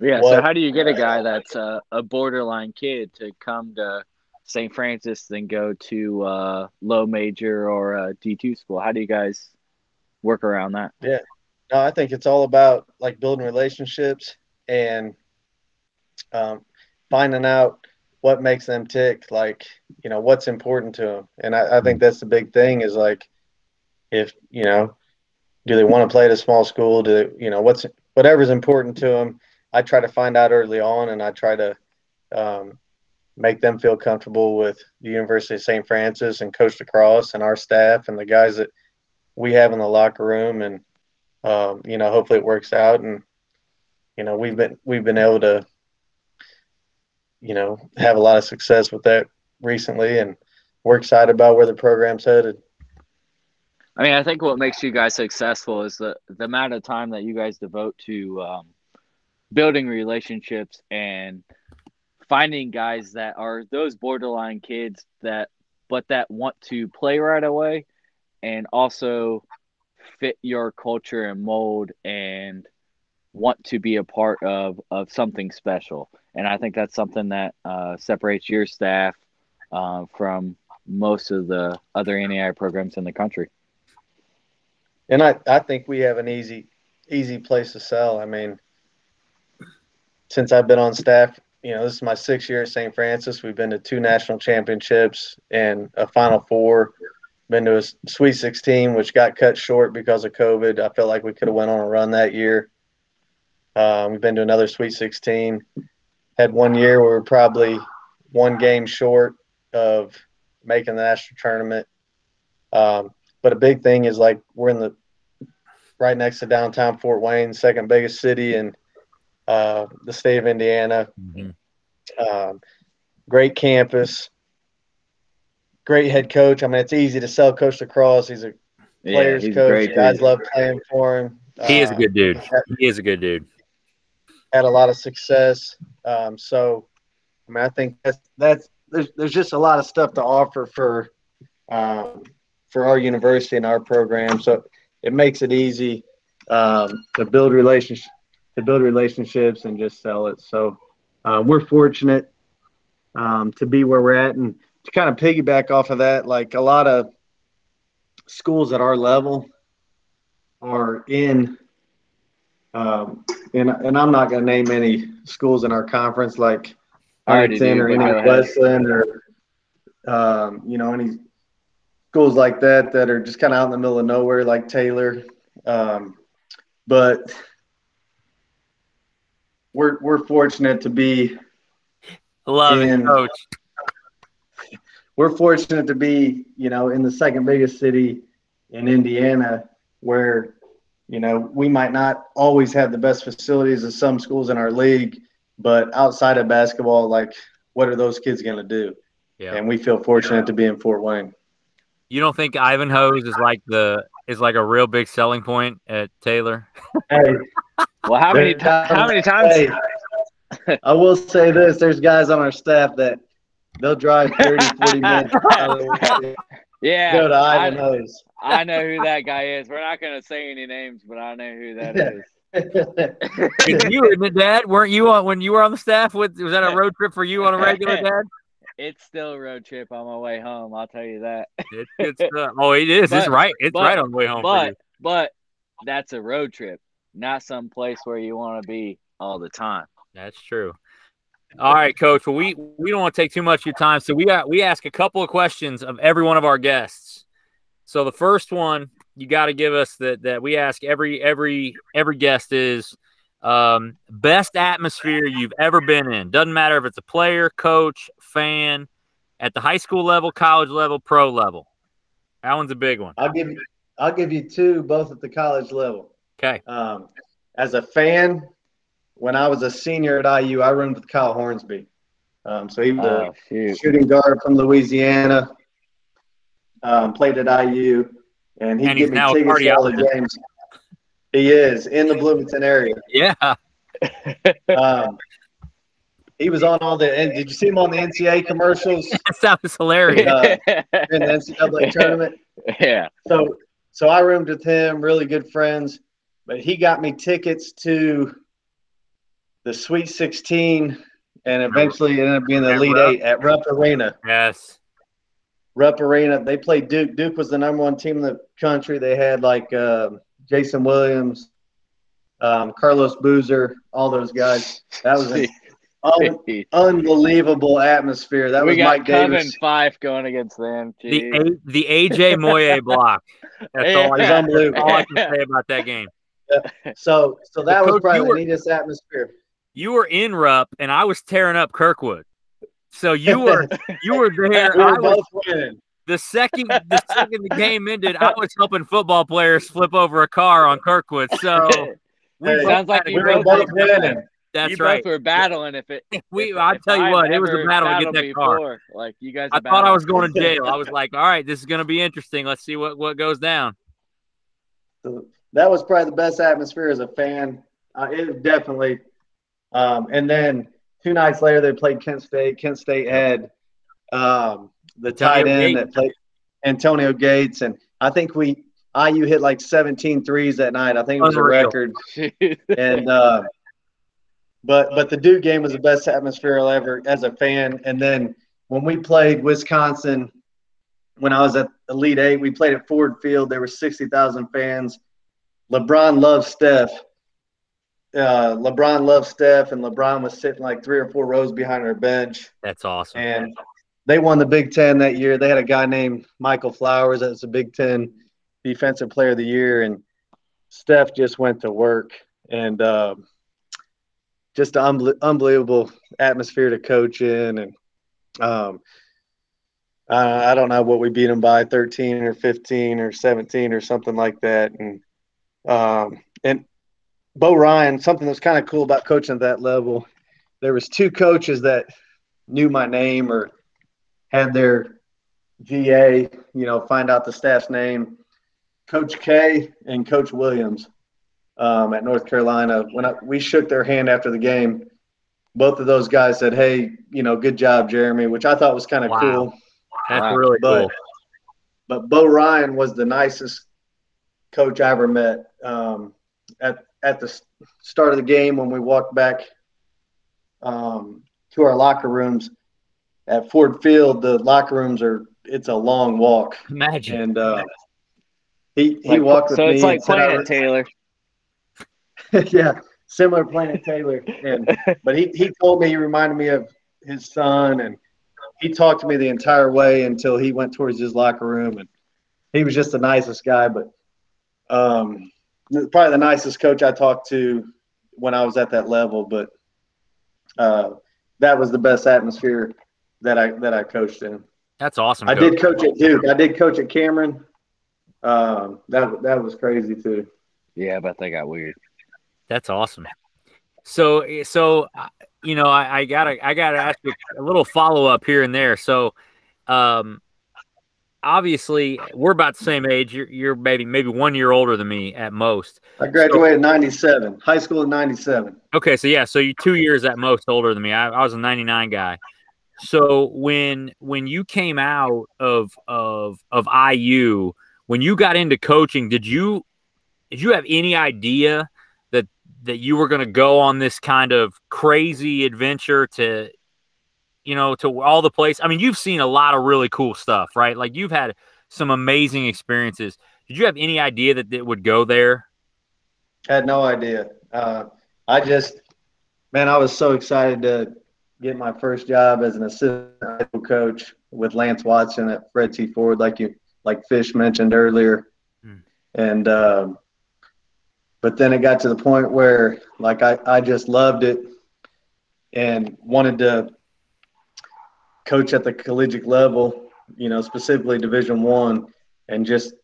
Yeah. So how do you get a guy that's a, a borderline kid to come to St. Francis, then go to uh, low major or a D two school? How do you guys work around that? Yeah. No, I think it's all about like building relationships and um, finding out what makes them tick. Like, you know, what's important to them. And I, I think that's the big thing is like, if, you know, do they want to play at a small school? Do they, you know, what's, whatever's important to them. I try to find out early on and I try to um, make them feel comfortable with the University of St. Francis and Coach LaCross and our staff and the guys that we have in the locker room and um, you know hopefully it works out and you know we've been we've been able to you know have a lot of success with that recently and we're excited about where the program's headed I mean, I think what makes you guys successful is the the amount of time that you guys devote to um, building relationships and finding guys that are those borderline kids that, but that want to play right away, and also fit your culture and mold and want to be a part of of something special. And I think that's something that uh, separates your staff uh, from most of the other NAI programs in the country. and I, I think we have an easy easy place to sell. I mean since i've been on staff you know this is my sixth year at st francis. We've been to two national championships and a final four. Been to a sweet 16 which got cut short because of covid. I felt like we could have went on a run that year. Um, we've been to another sweet 16 had one year where we were probably one game short of making the national tournament um, but a big thing is like we're in the right next to downtown Fort Wayne, second biggest city in uh, the state of Indiana. Um, great campus, great head coach. I mean, it's easy to sell Coach LaCross. He's a players he's coach. great Guys love playing for him. He is a Uh, good dude. He is a good dude. Had a lot of success. Um, so, I mean, I think that's that's there's there's just a lot of stuff to offer for um, for our university and our program. So it makes it easy um, to build relationship to build relationships and just sell it. So uh, we're fortunate um, to be where we're at, and to kind of piggyback off of that, like a lot of schools at our level are in um, and and I'm not going to name any schools in our conference like I already Huntington do, or any. Westland or um, you know any schools like that that are just kind of out in the middle of nowhere like Taylor. Um, but we're we're fortunate to be Love it, coach. we're fortunate to be, you know, in the second biggest city in Indiana where, you know, we might not always have the best facilities as some schools in our league, but outside of basketball, like what are those kids going to do? Yeah. And we feel fortunate to be in Fort Wayne. You don't think Ivanhoe's is like the is like a real big selling point at Taylor? Hey, [LAUGHS] Well, how many times? how many times? Hey, [LAUGHS] I will say this: there's guys on our staff that they'll drive 30, 40 minutes [LAUGHS] out of their way to Yeah, go to I, Ivanhoe's. I know who that guy is. We're not gonna say any names, but I know who that is. [LAUGHS] It's you, isn't it, Dad? Weren't you on when you were on the staff? With was that a road trip for you on a regular, [LAUGHS] Dad? It's still a road trip on my way home. I'll tell you that. It's good stuff. [LAUGHS] Oh, it is. it's right. It's but- right on the way home. But but that's a road trip, not some place where you want to be all the time. That's true. All right, Coach. Well, we we don't want to take too much of your time, so we got we ask a couple of questions of every one of our guests. So the first one you got to give us that that we ask every every every guest is um, best atmosphere you've ever been in. Doesn't matter if it's a player, coach, fan, at the high school level, college level, pro level. That one's a big one. I'll give you, I'll give you two, both at the college level. Okay. Um, as a fan, when I was a senior at IU, I roomed with Kyle Hornsby. Um, so he was a Oh shoot! shooting guard from Louisiana. Um, played at IU, and he'd And he's give me now tickets to all the games. He is in the Bloomington area. Yeah. [LAUGHS] Um, he was on all the. And did you see him on the NCAA commercials [LAUGHS] That sounds hilarious. uh, [LAUGHS] in the NCAA tournament? yeah. So, so I roomed with him, really good friends. But he got me tickets to the Sweet 16, and eventually it ended up being the At Elite Eight at Rupp Arena. Yes. Rupp Arena. They played Duke. Duke was the number one team in the country. They had like uh, Jason Williams, um, Carlos Boozer, all those guys. That was an [LAUGHS] un- unbelievable atmosphere. That we was got Mike Kevin Davis. Fife going against them. The A, the AJ Moye [LAUGHS] block. That's all, I, unbelievable. all I can [LAUGHS] say about that game. So, so that was probably you the were- neatest atmosphere. You were in Rupp, and I was tearing up Kirkwood. So you were [LAUGHS] you were there. We I were was, both winning. the second the second the game ended, I was helping football players flip over a car on Kirkwood. So [LAUGHS] we Hey, Sounds like had a you We were both both winning. That's you right. both were battling. If it, [LAUGHS] We, if- I tell you I've what, it was a battle to get battled that car. before, Like you guys, I are thought I was going to jail. I was like, all right, this is going to be interesting. Let's see what what goes down. That was probably the best atmosphere as a fan. Uh, it definitely. Um, and then two nights later, they played Kent State. Kent State had um, the tight end that played Antonio Gates, and I think we IU hit like 17 threes that night. I think it was Unreal. a record. [LAUGHS] And uh, but but the Duke game was the best atmosphere I'll ever as a fan. And then when we played Wisconsin, when I was at Elite Eight, we played at Ford Field. There were 60,000 fans. LeBron loves Steph. Uh, LeBron loved Steph, and LeBron was sitting like three or four rows behind our bench. That's awesome. And they won the Big Ten that year. They had a guy named Michael Flowers that's a Big Ten Defensive Player of the Year, and Steph just went to work. And um just an unbel- unbelievable atmosphere to coach in. And um, uh, I don't know what we beat them by 13 or 15 or 17 or something like that. And um, Bo Ryan, something that's kind of cool about coaching at that level. There was two coaches that knew my name or had their GA, you know, find out the staff's name. Coach K and Coach Williams um, at North Carolina. When I, we shook their hand after the game, both of those guys said, "Hey, you know, good job, Jeremy," which I thought was kind of Wow. cool. That's Wow. really But cool. but Bo Ryan was the nicest coach I ever met. Um, at at the start of the game when we walked back um, to our locker rooms at Ford Field, the locker rooms are it's a long walk, Imagine. and uh, he he Like, walked with so me. it's like and said, playing "I- at Taylor. [LAUGHS] yeah, similar Planet Taylor. And but he he told me he reminded me of his son, and he talked to me the entire way until he went towards his locker room, and he was just the nicest guy. But um, probably the nicest coach I talked to when I was at that level, but uh, that was the best atmosphere that I that I coached in. That's awesome. I did coach at Duke. I did coach at Cameron. Um, that that was crazy too. Yeah, but they got weird. That's awesome. So so uh, you know I, I gotta I gotta ask you a little follow up here and there. So um obviously we're about the same age. You're, you're maybe maybe one year older than me at most. I graduated so, '97, high school in '97. Okay, so yeah, so you're two years at most older than me. I, I was a '99 guy. So when when you came out of of of IU, when you got into coaching, did you did you have any idea that that you were going to go on this kind of crazy adventure to you know, to all the place. I mean, you've seen a lot of really cool stuff, right? Like you've had some amazing experiences. Did you have any idea that it would go there? Had no idea. Uh, I just, man, I was so excited to get my first job as an assistant coach with Lance Watson at Fred T. Foard, like you, like Fish mentioned earlier. Hmm. And, um, but then it got to the point where, like, I, I just loved it and wanted to coach at the collegiate level, you know, specifically Division One, and just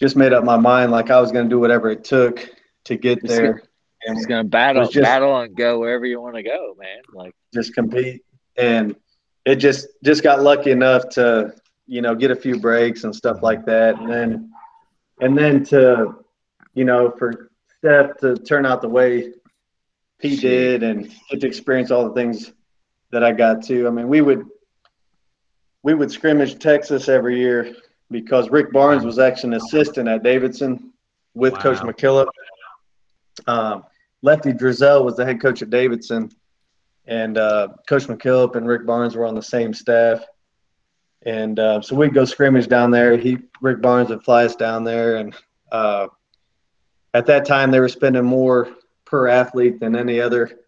just made up my mind like I was going to do whatever it took to get there. And just going to battle, just, battle, and go wherever you want to go, man. Like just compete, and it just just got lucky enough to you know get a few breaks and stuff like that, and then and then to you know for Steph to turn out the way he did and get to experience all the things that I got to. I mean, we would we would scrimmage Texas every year because Rick Barnes was actually an assistant at Davidson with wow. Coach McKillop. Um, Lefty Driesell was the head coach at Davidson, and uh, Coach McKillop and Rick Barnes were on the same staff. And uh, so we'd go scrimmage down there. He Rick Barnes would fly us down there, and uh, at that time they were spending more per athlete than any other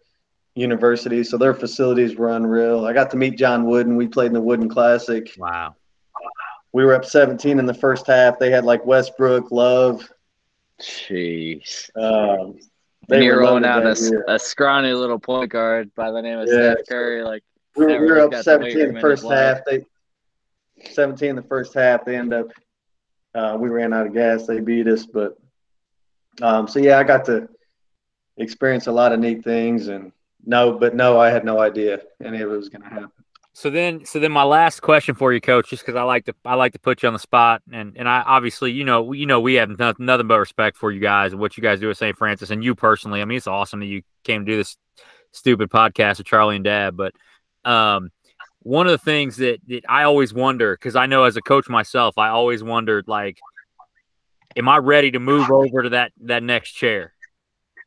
University, so their facilities were unreal. I got to meet John Wooden. We played in the Wooden Classic. Wow. We were up 17 in the first half. They had like Westbrook, Love. Jeez. Um, they were rolling out a, a, scrawny little point guard by the name of yeah. Steph Curry. Like we were, we were up 17 in the first half. They 17 in the first half. They end up uh, we ran out of gas. They beat us, but um, so yeah, I got to experience a lot of neat things and no, but no, I had no idea any of it was going to happen. So then, so then, my last question for you, Coach, just because I like to, I like to put you on the spot, and and I obviously, you know, you know, we have nothing, nothing but respect for you guys and what you guys do at St. Francis, and you personally. I mean, it's awesome that you came to do this stupid podcast with Charlie and Dad. But um, one of the things that, that I always wonder, because I know as a coach myself, I always wondered, like, am I ready to move over to that that next chair?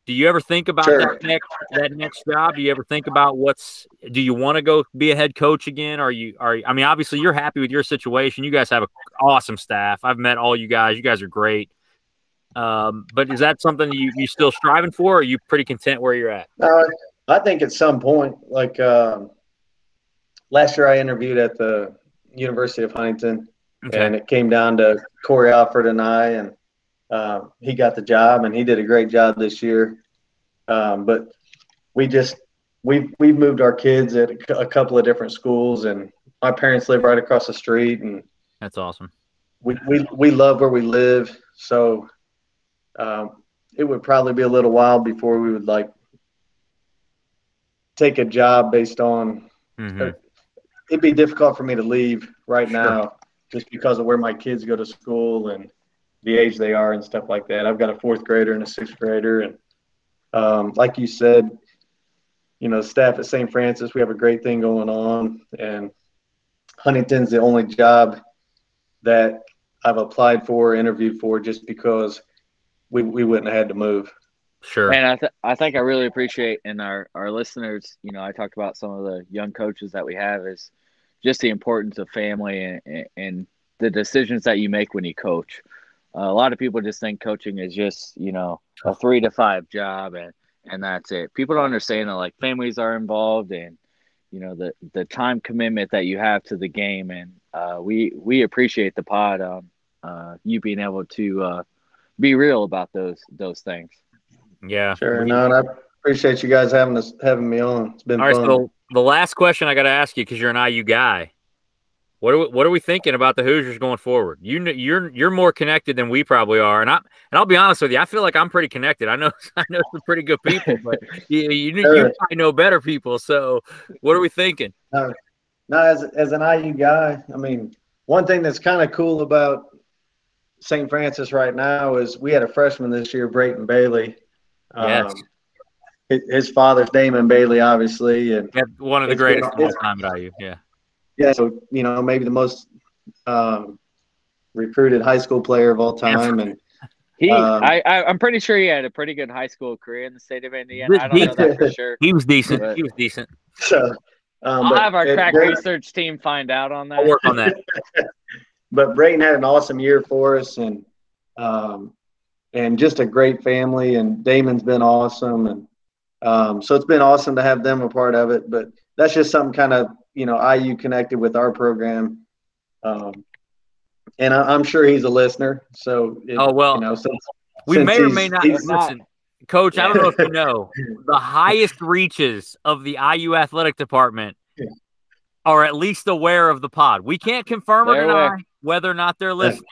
Do you ever think about sure. that next that next job? Do you ever think about what's do you want to go be a head coach again? Are you are I mean obviously you're happy with your situation. You guys have an awesome staff. I've met all you guys. You guys are great. Um, but is that something you you still striving for? Or are you pretty content where you're at? Uh, I think at some point, like um, last year, I interviewed at the University of Huntington, okay. and it came down to Corey Alford and I, and uh, he got the job and he did a great job this year. Um, but we just we've we've moved our kids at a couple of different schools, and my parents live right across the street, and that's awesome. We we we love where we live, so um, it would probably be a little while before we would like take a job based on. Mm-hmm. It'd be difficult for me to leave right now, just because of where my kids go to school and the age they are and stuff like that. I've got a fourth grader and a sixth grader, and um, like you said, you know, staff at St. Francis, we have a great thing going on, and Huntington's the only job that I've applied for, interviewed for, just because we we wouldn't have had to move. Sure. And I, th- I think I really appreciate and our, our listeners, you know, I talked about some of the young coaches that we have is just the importance of family and, and the decisions that you make when you coach a lot of people just think coaching is just you know a three to five job and and that's it people don't understand that like families are involved and you know the the time commitment that you have to the game and uh, we we appreciate the pod um, uh, you being able to uh, be real about those those things. Yeah. Sure. No, and I appreciate you guys having us having me on. It's been All right. fun. So the last question I got to ask you because you're an IU guy. What are we, what are we thinking about the Hoosiers going forward? You you're you're more connected than we probably are, and I and I'll be honest with you, I feel like I'm pretty connected. I know [LAUGHS] I know some pretty good people, but [LAUGHS] you you, you Sure. probably know better people. So what are we thinking? No, as as an IU guy, I mean, one thing that's kind of cool about St. Francis right now is we had a freshman this year, Brayton Bailey. Yes. Um, his, his father's Damon Bailey, obviously, and Yeah, one of the greatest of all time at IU. Yeah. Yeah, so you know maybe the most um, recruited high school player of all time, and [LAUGHS] He, Um, I, I, I'm pretty sure he had a pretty good high school career in the state of Indiana. I don't know that for sure. He was decent. But- He was decent. so. Um, I'll have our crack Brayton- research team find out on I'll that. work on that. [LAUGHS] but Brayton had an awesome year for us, and um, and just a great family. And Damon's been awesome, and um, so it's been awesome to have them a part of it. But that's just something kind of you know IU connected with our program, um, and I, I'm sure he's a listener. So it, Oh, well, you know, since, We since may or may not he's- listen. Coach, I don't know if you know, [LAUGHS] the highest reaches of the IU athletic department Yeah. are at least aware of the pod. We can't confirm or They're deny aware. whether or not they're listening,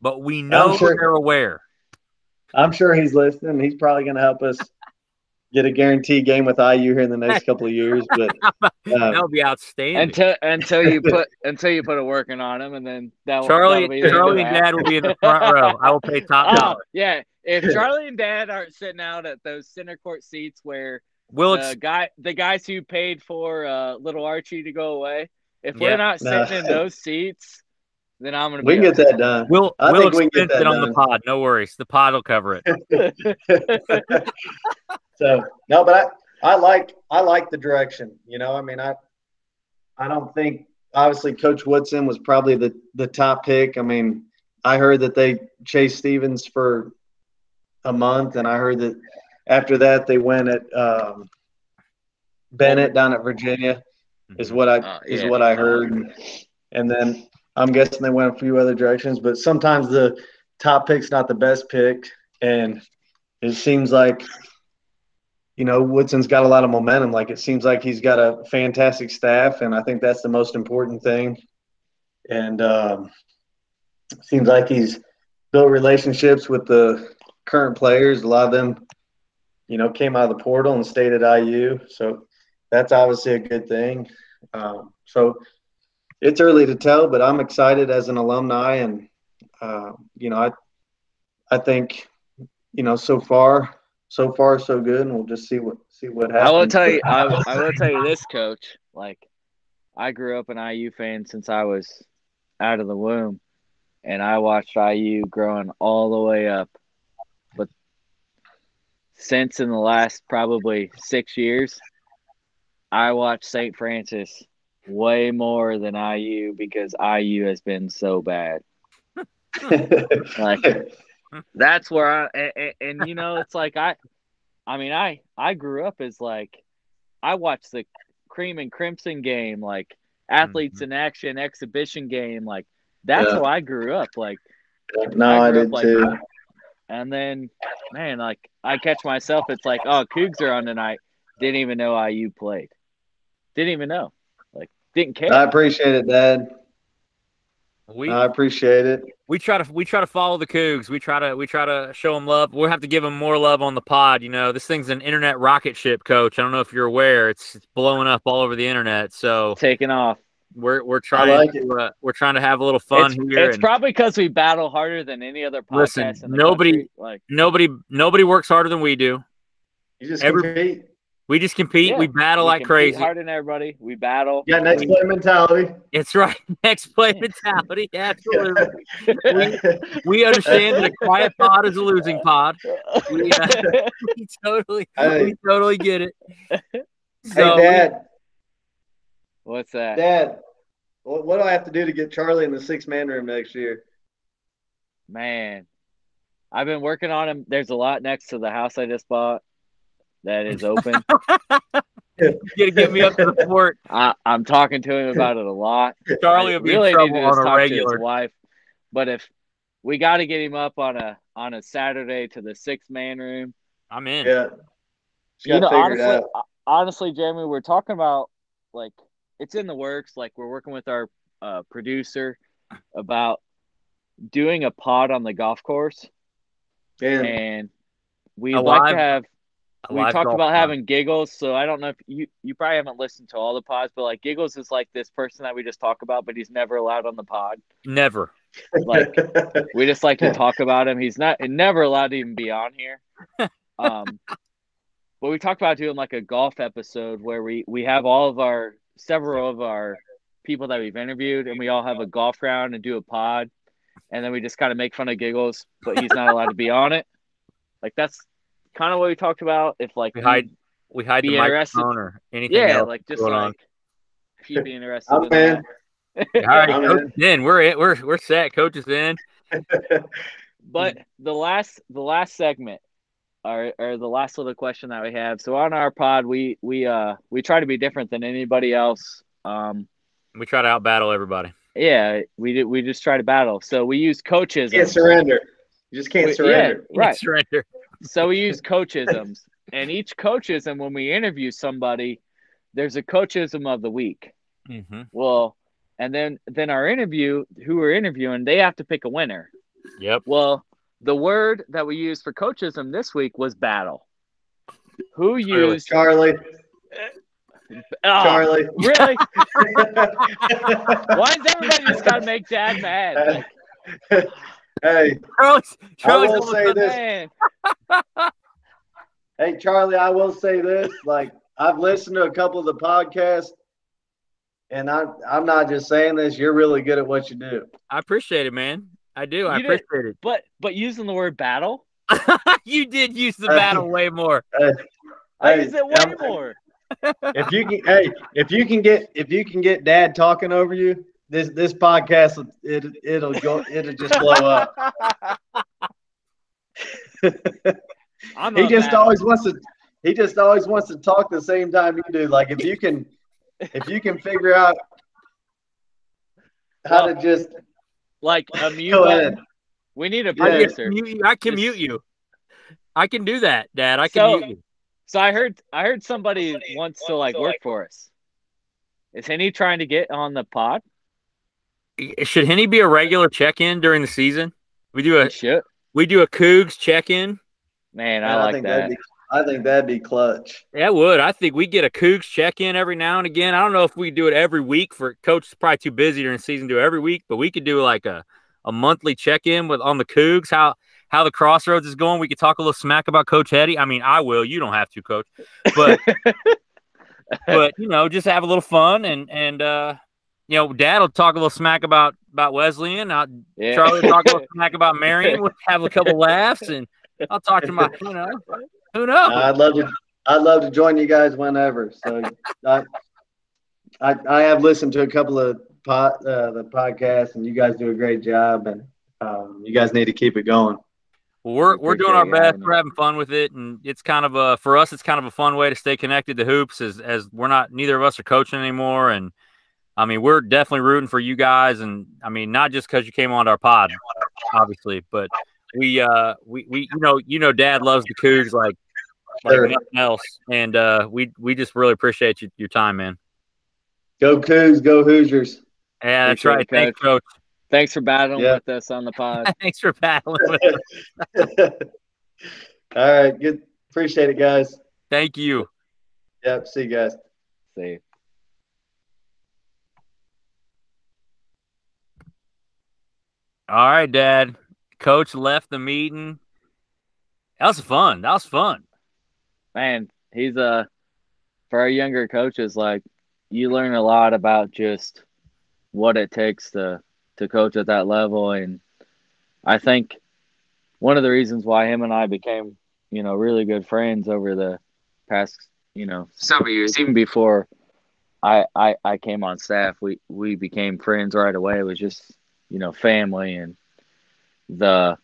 but we know sure. they're aware. I'm sure he's listening. He's probably going to help us get a guaranteed game with IU here in the next couple of years. But [LAUGHS] uh, that would be outstanding. Until until you [LAUGHS] put until you put a working on him, and then that Charlie, Charlie and Dad will be in the [LAUGHS] front row. I will pay top Oh dollar. yeah, if Charlie and Dad aren't sitting out at those center court seats where We'll the guy the guys who paid for uh, little Archie to go away, if Yeah. we're not No. sitting in those seats, then I'm gonna we can get that done. we'll I we'll think we can get expense that it on the pod. No worries. The pod will cover it. So no, but I, I like I like the direction. You know, I mean, I I don't think obviously Coach Woodson was probably the the top pick. I mean, I heard that they chased Stevens for a month, and I heard that after that they went at um, Bennett down at Virginia. Is what I Uh, is what I heard, and, and then I'm guessing they went a few other directions. But sometimes the top pick's not the best pick, and it seems like you know, Woodson's got a lot of momentum. Like it seems like he's got a fantastic staff, and I think that's the most important thing. And um, seems like he's built relationships with the current players. A lot of them, you know, came out of the portal and stayed at IU, so that's obviously a good thing. Um, so it's early to tell, but I'm excited as an alumni, and uh, you know, I I think you know so far so far so good, and we'll just see what see what happens. I will tell you. I, I will [LAUGHS] tell you this, Coach. Like, I grew up an IU fan since I was out of the womb, and I watched IU growing all the way up. But since in the last probably six years, I watched St. Francis way more than IU because IU has been so bad. [LAUGHS] Like, that's where I and, and, and, you know it's like I, I mean I I grew up as like I watched the cream and crimson game like athletes mm-hmm. in action exhibition game like that's Yeah. how I grew up like no, I, grew did up like too. that. and then man like I catch myself it's like oh Cougs are on tonight didn't even know IU played didn't even know like didn't care I appreciate it, Dad. We I appreciate it. we try to we try to follow the Cougs. We try to we try to show them love. We'll have to give them more love on the pod. You know, this thing's an internet rocket ship, Coach. I don't know if you're aware. It's, it's blowing up all over the internet. So taking off we're we're trying like to uh, we're trying to have a little fun it's, here. it's and probably because we battle harder than any other podcast Listen, in the nobody- country. like nobody nobody works harder than we do. You just Every- compete. We just compete. Yeah, we battle we like crazy. harder than everybody we battle Yeah, got next play mentality. It's right. [LAUGHS] Next play [LAUGHS] mentality. Absolutely. We, we [LAUGHS] understand that a quiet pod is a losing pod. We, uh, we totally, Hey. we totally get it. Hey, So, Dad, what's that Dad, what, what do I have to do to get Charlie in the six man room next year? man I've been working on him there's a lot next to the house I just bought that is open [LAUGHS] you gotta get me up to the [LAUGHS] fort. I, I'm talking to him about it a lot Charlie will be really in trouble to on a talk to regular. his wife but if we got to get him up on a on a Saturday to the six man room. I'm in. Yeah. Just You gotta know, honestly, it out. honestly, Jeremy, we're talking about like it's in the works. Like we're working with our uh, producer about doing a pod on the golf course, Man, and we'd A like live- to have. A We live talked about pod. having giggles, so I don't know if you you probably haven't listened to all the pods, but like giggles is like this person that we just talk about, but he's never allowed on the pod. never. Like we just like to [LAUGHS] talk about him. He's not never allowed to even be on here. Um, but we talked about doing like a golf episode where we we have all of our several of our people that we've interviewed, and we all have a golf round and do a pod, and then we just kind of make fun of giggles, but he's not allowed to be on it. Like that's kind of what we talked about. If like We hide we hide the interested- microphone or anything yeah, else like just going like on. if you'd be interested. I'm in that. in. [LAUGHS] All right, I'm coach in. in. We're in. We're we're set. Coach is in. [LAUGHS] But the last the last segment or or the last little question that we have. So on our pod we we uh we try to be different than anybody else. Um We try to outbattle everybody. yeah, we did we just try to battle. So we use coaches. Can't surrender. You just can't We- surrender. yeah, right. [LAUGHS] Surrender. So we use coachisms. and each coachism when we interview somebody, there's a coachism of the week. Mm-hmm. Well, and then then our interview, who we're interviewing, they have to pick a winner. Yep. Well, the word that we used for coachism this week was battle. Who Really? used Charlie, Oh, Charlie. Really? [LAUGHS] Why is everybody just gotta make Dad mad? [LAUGHS] hey, Charlie's, Charlie's will say this. Hey, Charlie. I will say this: like I've listened to a couple of the podcasts, and I'm I'm not just saying this. You're really good at what you do. I appreciate it, man. I do. I You did- appreciate but but using the word battle, [LAUGHS] you did use the battle way more. [LAUGHS] I use it way I'm- more. [LAUGHS] If you can, hey, if you can get if you can get Dad talking over you, this this podcast it it'll go it'll just blow up. [LAUGHS] He just battle. always wants to he just always wants to talk the same time you do like if you can [LAUGHS] if you can figure out how to just like a mute button. We need a Yeah. producer. mute you. I can mute you. I can do that, Dad. I can So- mute you. So I heard I heard somebody wants to like work for us. Is any trying to get on the pod? Should Henny be a regular check-in during the season? We do a He should. we do a Cougs check-in. Man, I Man, like think that. that'd be I think that'd be clutch Yeah, it would. I think we get a Cougs check-in every now and again. I don't know if we do it every week for coach is probably too busy during the season to do it every week, but we could do like a, a monthly check-in with on the Cougs, how how the crossroads is going. We could talk a little smack about Coach Hetty. I mean, I will. You don't have to, coach. But [LAUGHS] but you know, just have a little fun and and uh you know, Dad will talk a little smack about about Wesleyan. I'll, yeah. Charlie will talk a little [LAUGHS] smack about Marion. We'll have a couple laughs, and I'll talk to my, you know, who knows? I'd love to I'd love to join you guys whenever so I I, I have listened to a couple of pod, uh, the podcasts and you guys do a great job and um, you guys need to keep it going Well, we're we're doing our best. having We're having fun with it, and it's kind of a for us. It's kind of a fun way to stay connected to hoops, as as we're not neither of us are coaching anymore, and I mean we're definitely rooting for you guys, and I mean not just because you came on our pod, obviously, but we uh we we you know you know Dad loves the Cougs like like Sure. nothing else, and uh we we just really appreciate you, your time, man. go Cougs go Hoosiers Yeah, that's Appreciate right. Thanks, coach. Thanks for battling Yeah. with us on the pod. [LAUGHS] Thanks for battling with us. [LAUGHS] all right good appreciate it guys Thank you. yep see you guys See. All right, Dad. Coach left the meeting. That was fun. That was fun. man, he's uh for our younger coaches, like you learn a lot about just what it takes to to coach at that level, and I think one of the reasons why him and I became, you know, really good friends over the past, you know, several years, even before I I, I came on staff, we we became friends right away. It was just, you know, family and the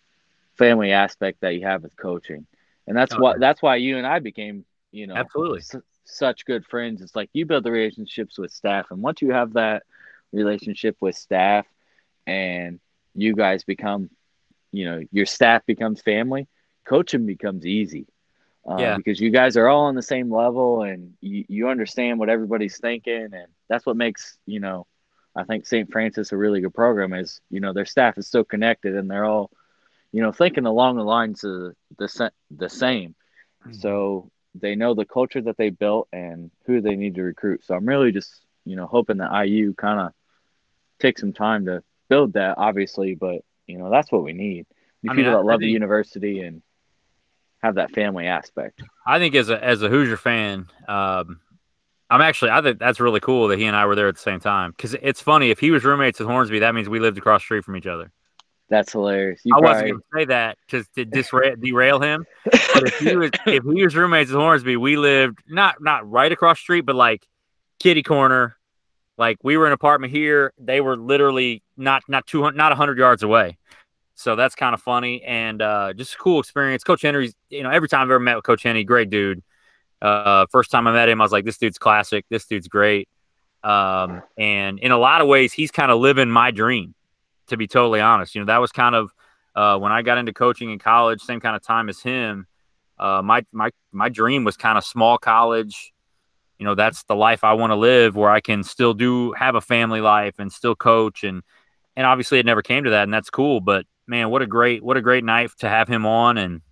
family aspect that you have with coaching. And that's Okay. what that's why you and I became, you know, Absolutely. su- such good friends. It's like you build the relationships with staff, and once you have that relationship with staff, and you guys become you know your staff becomes family, coaching becomes easy. Uh, Yeah. because you guys are all on the same level and you, you understand what everybody's thinking and that's what makes you know I think St. Francis a really good program is you know their staff is so connected and they're all you know thinking along the lines of the the same. So they know the culture that they built and who they need to recruit. So I'm really just you know hoping that IU kind of takes some time to build that obviously but you know that's what we need. I mean, people that I love the think- university and have that family aspect. I think as a as a Hoosier fan, um, I'm actually I think that's really cool that he and I were there at the same time because it's funny if he was roommates with Hornsby, that means we lived across the street from each other. that's hilarious you I wasn't going to say that to to disra- [LAUGHS] derail him, but if he was if he was roommates with Hornsby, we lived not not right across the street, but like kitty corner. Like we were in an apartment here, they were literally not not two hundred not hundred yards away. So that's kind of funny and uh, just a cool experience. Coach Henry's, you know, every time I've ever met with Coach Henry, great dude. Uh, first time I met him, I was like, this dude's classic. This dude's great. Um, and in a lot of ways, he's kind of living my dream, to be totally honest. You know, that was kind of uh, when I got into coaching in college, same kind of time as him. Uh, my my my dream was kind of small college. You know, that's the life I want to live, where I can still do have a family life and still coach and and obviously it never came to that, and that's cool. But man, what a great what a great night to have him on, and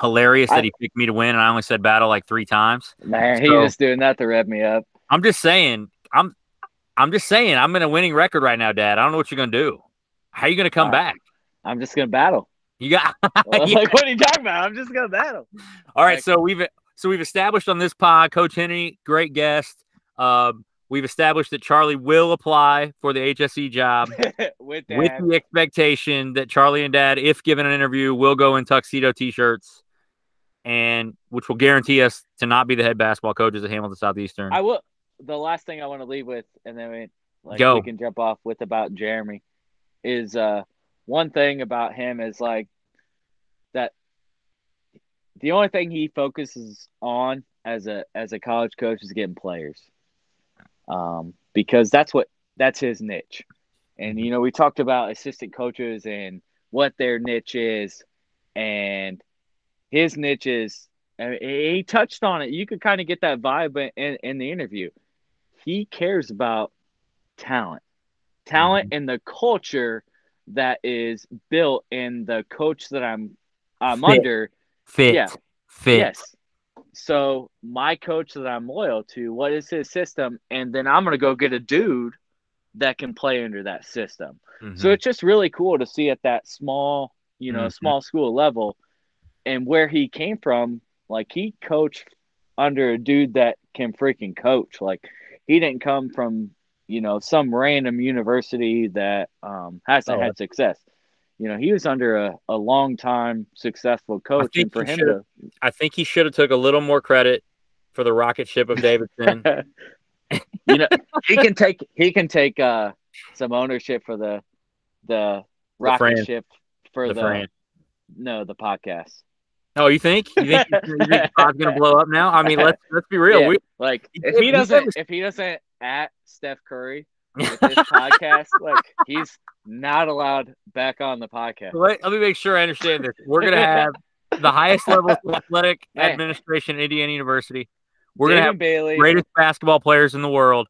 hilarious I- that he picked me to win, and I only said battle like three times. man he So- was doing that to rev me up I'm just saying, I'm I'm just saying, I'm in a winning record right now, Dad. I don't know what you're gonna do. How are you gonna come back? I'm just gonna battle You got [LAUGHS] like Yeah. what are you talking about I'm just gonna battle all right. like- So we've so we've established on this pod, Coach Henry, great guest. Um, we've established that Charlie will apply for the HSE job. [LAUGHS] with with the expectation that Charlie and Dad, if given an interview, will go in tuxedo t-shirts, and which will guarantee us to not be the head basketball coaches at Hamilton Southeastern. I will. The last thing I want to leave with, and then we, like Go. we can jump off with about Jeremy, is uh one thing about him is like that. The only thing he focuses on as a as a college coach is getting players, um, because that's what that's his niche, and you know we talked about assistant coaches and what their niche is, and his niche is. I mean, he touched on it. You could kind of get that vibe in, in the interview he cares about talent, talent and the culture that is built in the coach that I'm I'm Fit. under. fit, yeah. fit. Yes. So my coach that I'm loyal to, what is his system? And then I'm gonna go get a dude that can play under that system. Mhm. So it's just really cool to see at that small, you know, Mhm. small school level and where he came from. Like he coached under a dude that can freaking coach. Like he didn't come from, you know, some random university that um, hasn't Oh, had success. You know, he was under a, a long time successful coach, and for him should've- I think he should have took a little more credit for the rocket ship of Davidson. [LAUGHS] you know, he can take he can take uh, some ownership for the the rocket Fran. ship for the the, no the podcast. Oh, you think? You think, you think pod's gonna blow up now? I mean, let's let's be real. Yeah. We, Like if he doesn't was- if he doesn't at Steph Curry [LAUGHS] with this podcast, like he's not allowed back on the podcast. let, let me make sure I understand this. We're gonna have the highest level of athletic [LAUGHS] Man. administration at Indiana University. We're gonna have Bailey. greatest basketball players in the world,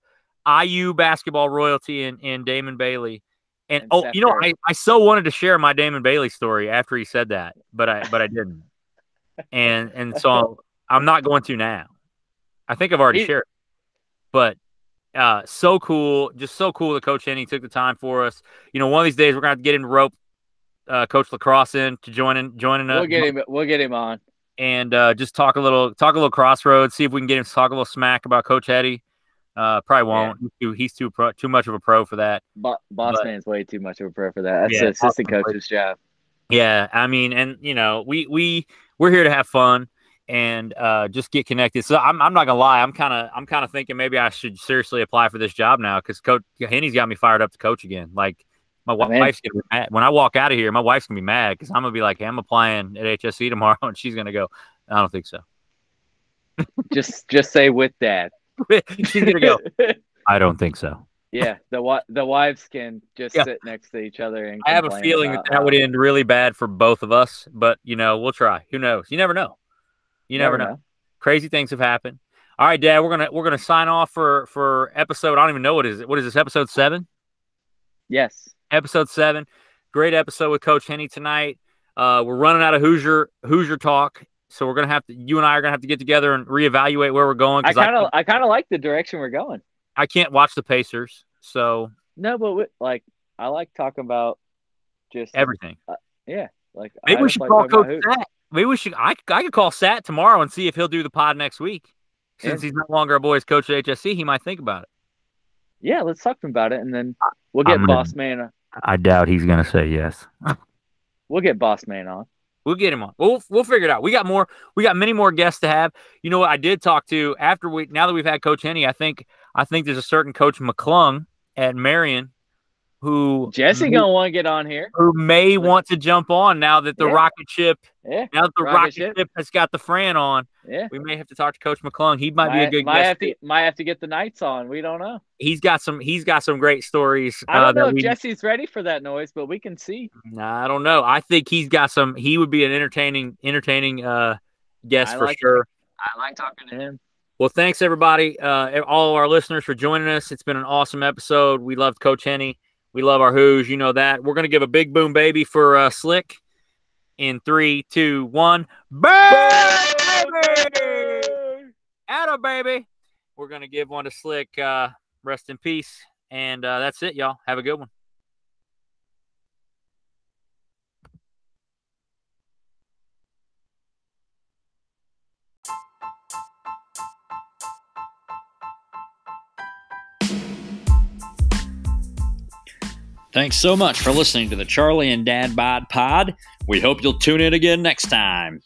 IU basketball royalty and in Damon Bailey. And, And oh, Steph you know, Curry. I, I so wanted to share my Damon Bailey story after he said that, but I but I didn't. And and so I'm not going to now. I think I've already He- shared. But uh so cool, just so cool that Coach Henny took the time for us. You know, one of these days we're gonna have to get him to rope uh, Coach LaCross in to join in joining us We'll get him. We'll get him on. and uh, just talk a little talk a little crossroads, see if we can get him to talk a little smack about Coach Hetty. Uh, probably won't. He's too he's too pro, too much of a pro for that. Bo- Boss But- man's way too much of a pro for that. That's Yeah, the assistant coach's job. Yeah, I mean, and you know, we we we're here to have fun and uh, just get connected. So I'm I'm not gonna lie, I'm kind of I'm kind of thinking maybe I should seriously apply for this job now because Coach Henny's got me fired up to coach again. Like my wife's gonna be mad when I walk out of here. My wife's gonna be mad because I'm gonna be like, hey, I'm applying at HSE tomorrow, [LAUGHS] and she's gonna go, I don't think so. just just say with that. [LAUGHS] she's gonna go, I don't think so. Yeah, the the wives can just Yeah. sit next to each other and. I have a feeling that that would end really bad for both of us, but you know, we'll try. Who knows? You never know. You never, know. Crazy things have happened. All right, Dad, we're gonna we're gonna sign off for for episode. I don't even know what is it. What is this? Episode seven. Yes. Episode seven. Great episode with Coach Henny tonight. Uh, we're running out of Hoosier Hoosier talk, so we're gonna have to. You and I are gonna have to get together and reevaluate where we're going. I kind of I kind of like the direction we're going. I can't watch the Pacers, so No, but we, like I like talking about just everything. Uh, yeah. Like I Maybe we should like call Coach Sat. Maybe we should. I, I could call Sat tomorrow and see if he'll do the pod next week. Since Yeah. he's no longer a boys coach at HSE, he might think about it. Yeah, let's talk to him about it, and then we'll get I'm gonna- Boss Man. Uh, I doubt he's gonna say yes. [LAUGHS] We'll get Boss Man on. We'll get him on. We'll we'll figure it out. We got more. We got many more guests to have. You know what? I did talk to after we now that we've had Coach Henny. I think I think there's a certain Coach McClung at Marion who Jesse gonna want to get on here. who may want to jump on now that the Yeah. rocket ship Yeah, now that the Rocket rocket, ship. ship. has got the Fran on. yeah. We may have to talk to Coach McClung. He might, be a good might guest. have to might have to get the Knights on. We don't know. He's got some. He's got some great stories. I don't uh, know if we- Jesse's ready for that noise, but we can see. Nah, I don't know. I think he's got some. He would be an entertaining, entertaining uh, guest I for like it. sure. I like talking to him. Well, thanks everybody, uh, all of our listeners for joining us. It's been an awesome episode. We loved Coach Henny. We love our Who's. You know that. We're gonna give a big boom baby for uh, Slick in three, two, one. Baby, Atta baby. We're gonna give one to Slick. Uh, rest in peace. And uh, that's it, y'all. Have a good one. Thanks so much for listening to the Charlie and Dad Bod Pod. We hope you'll tune in again next time.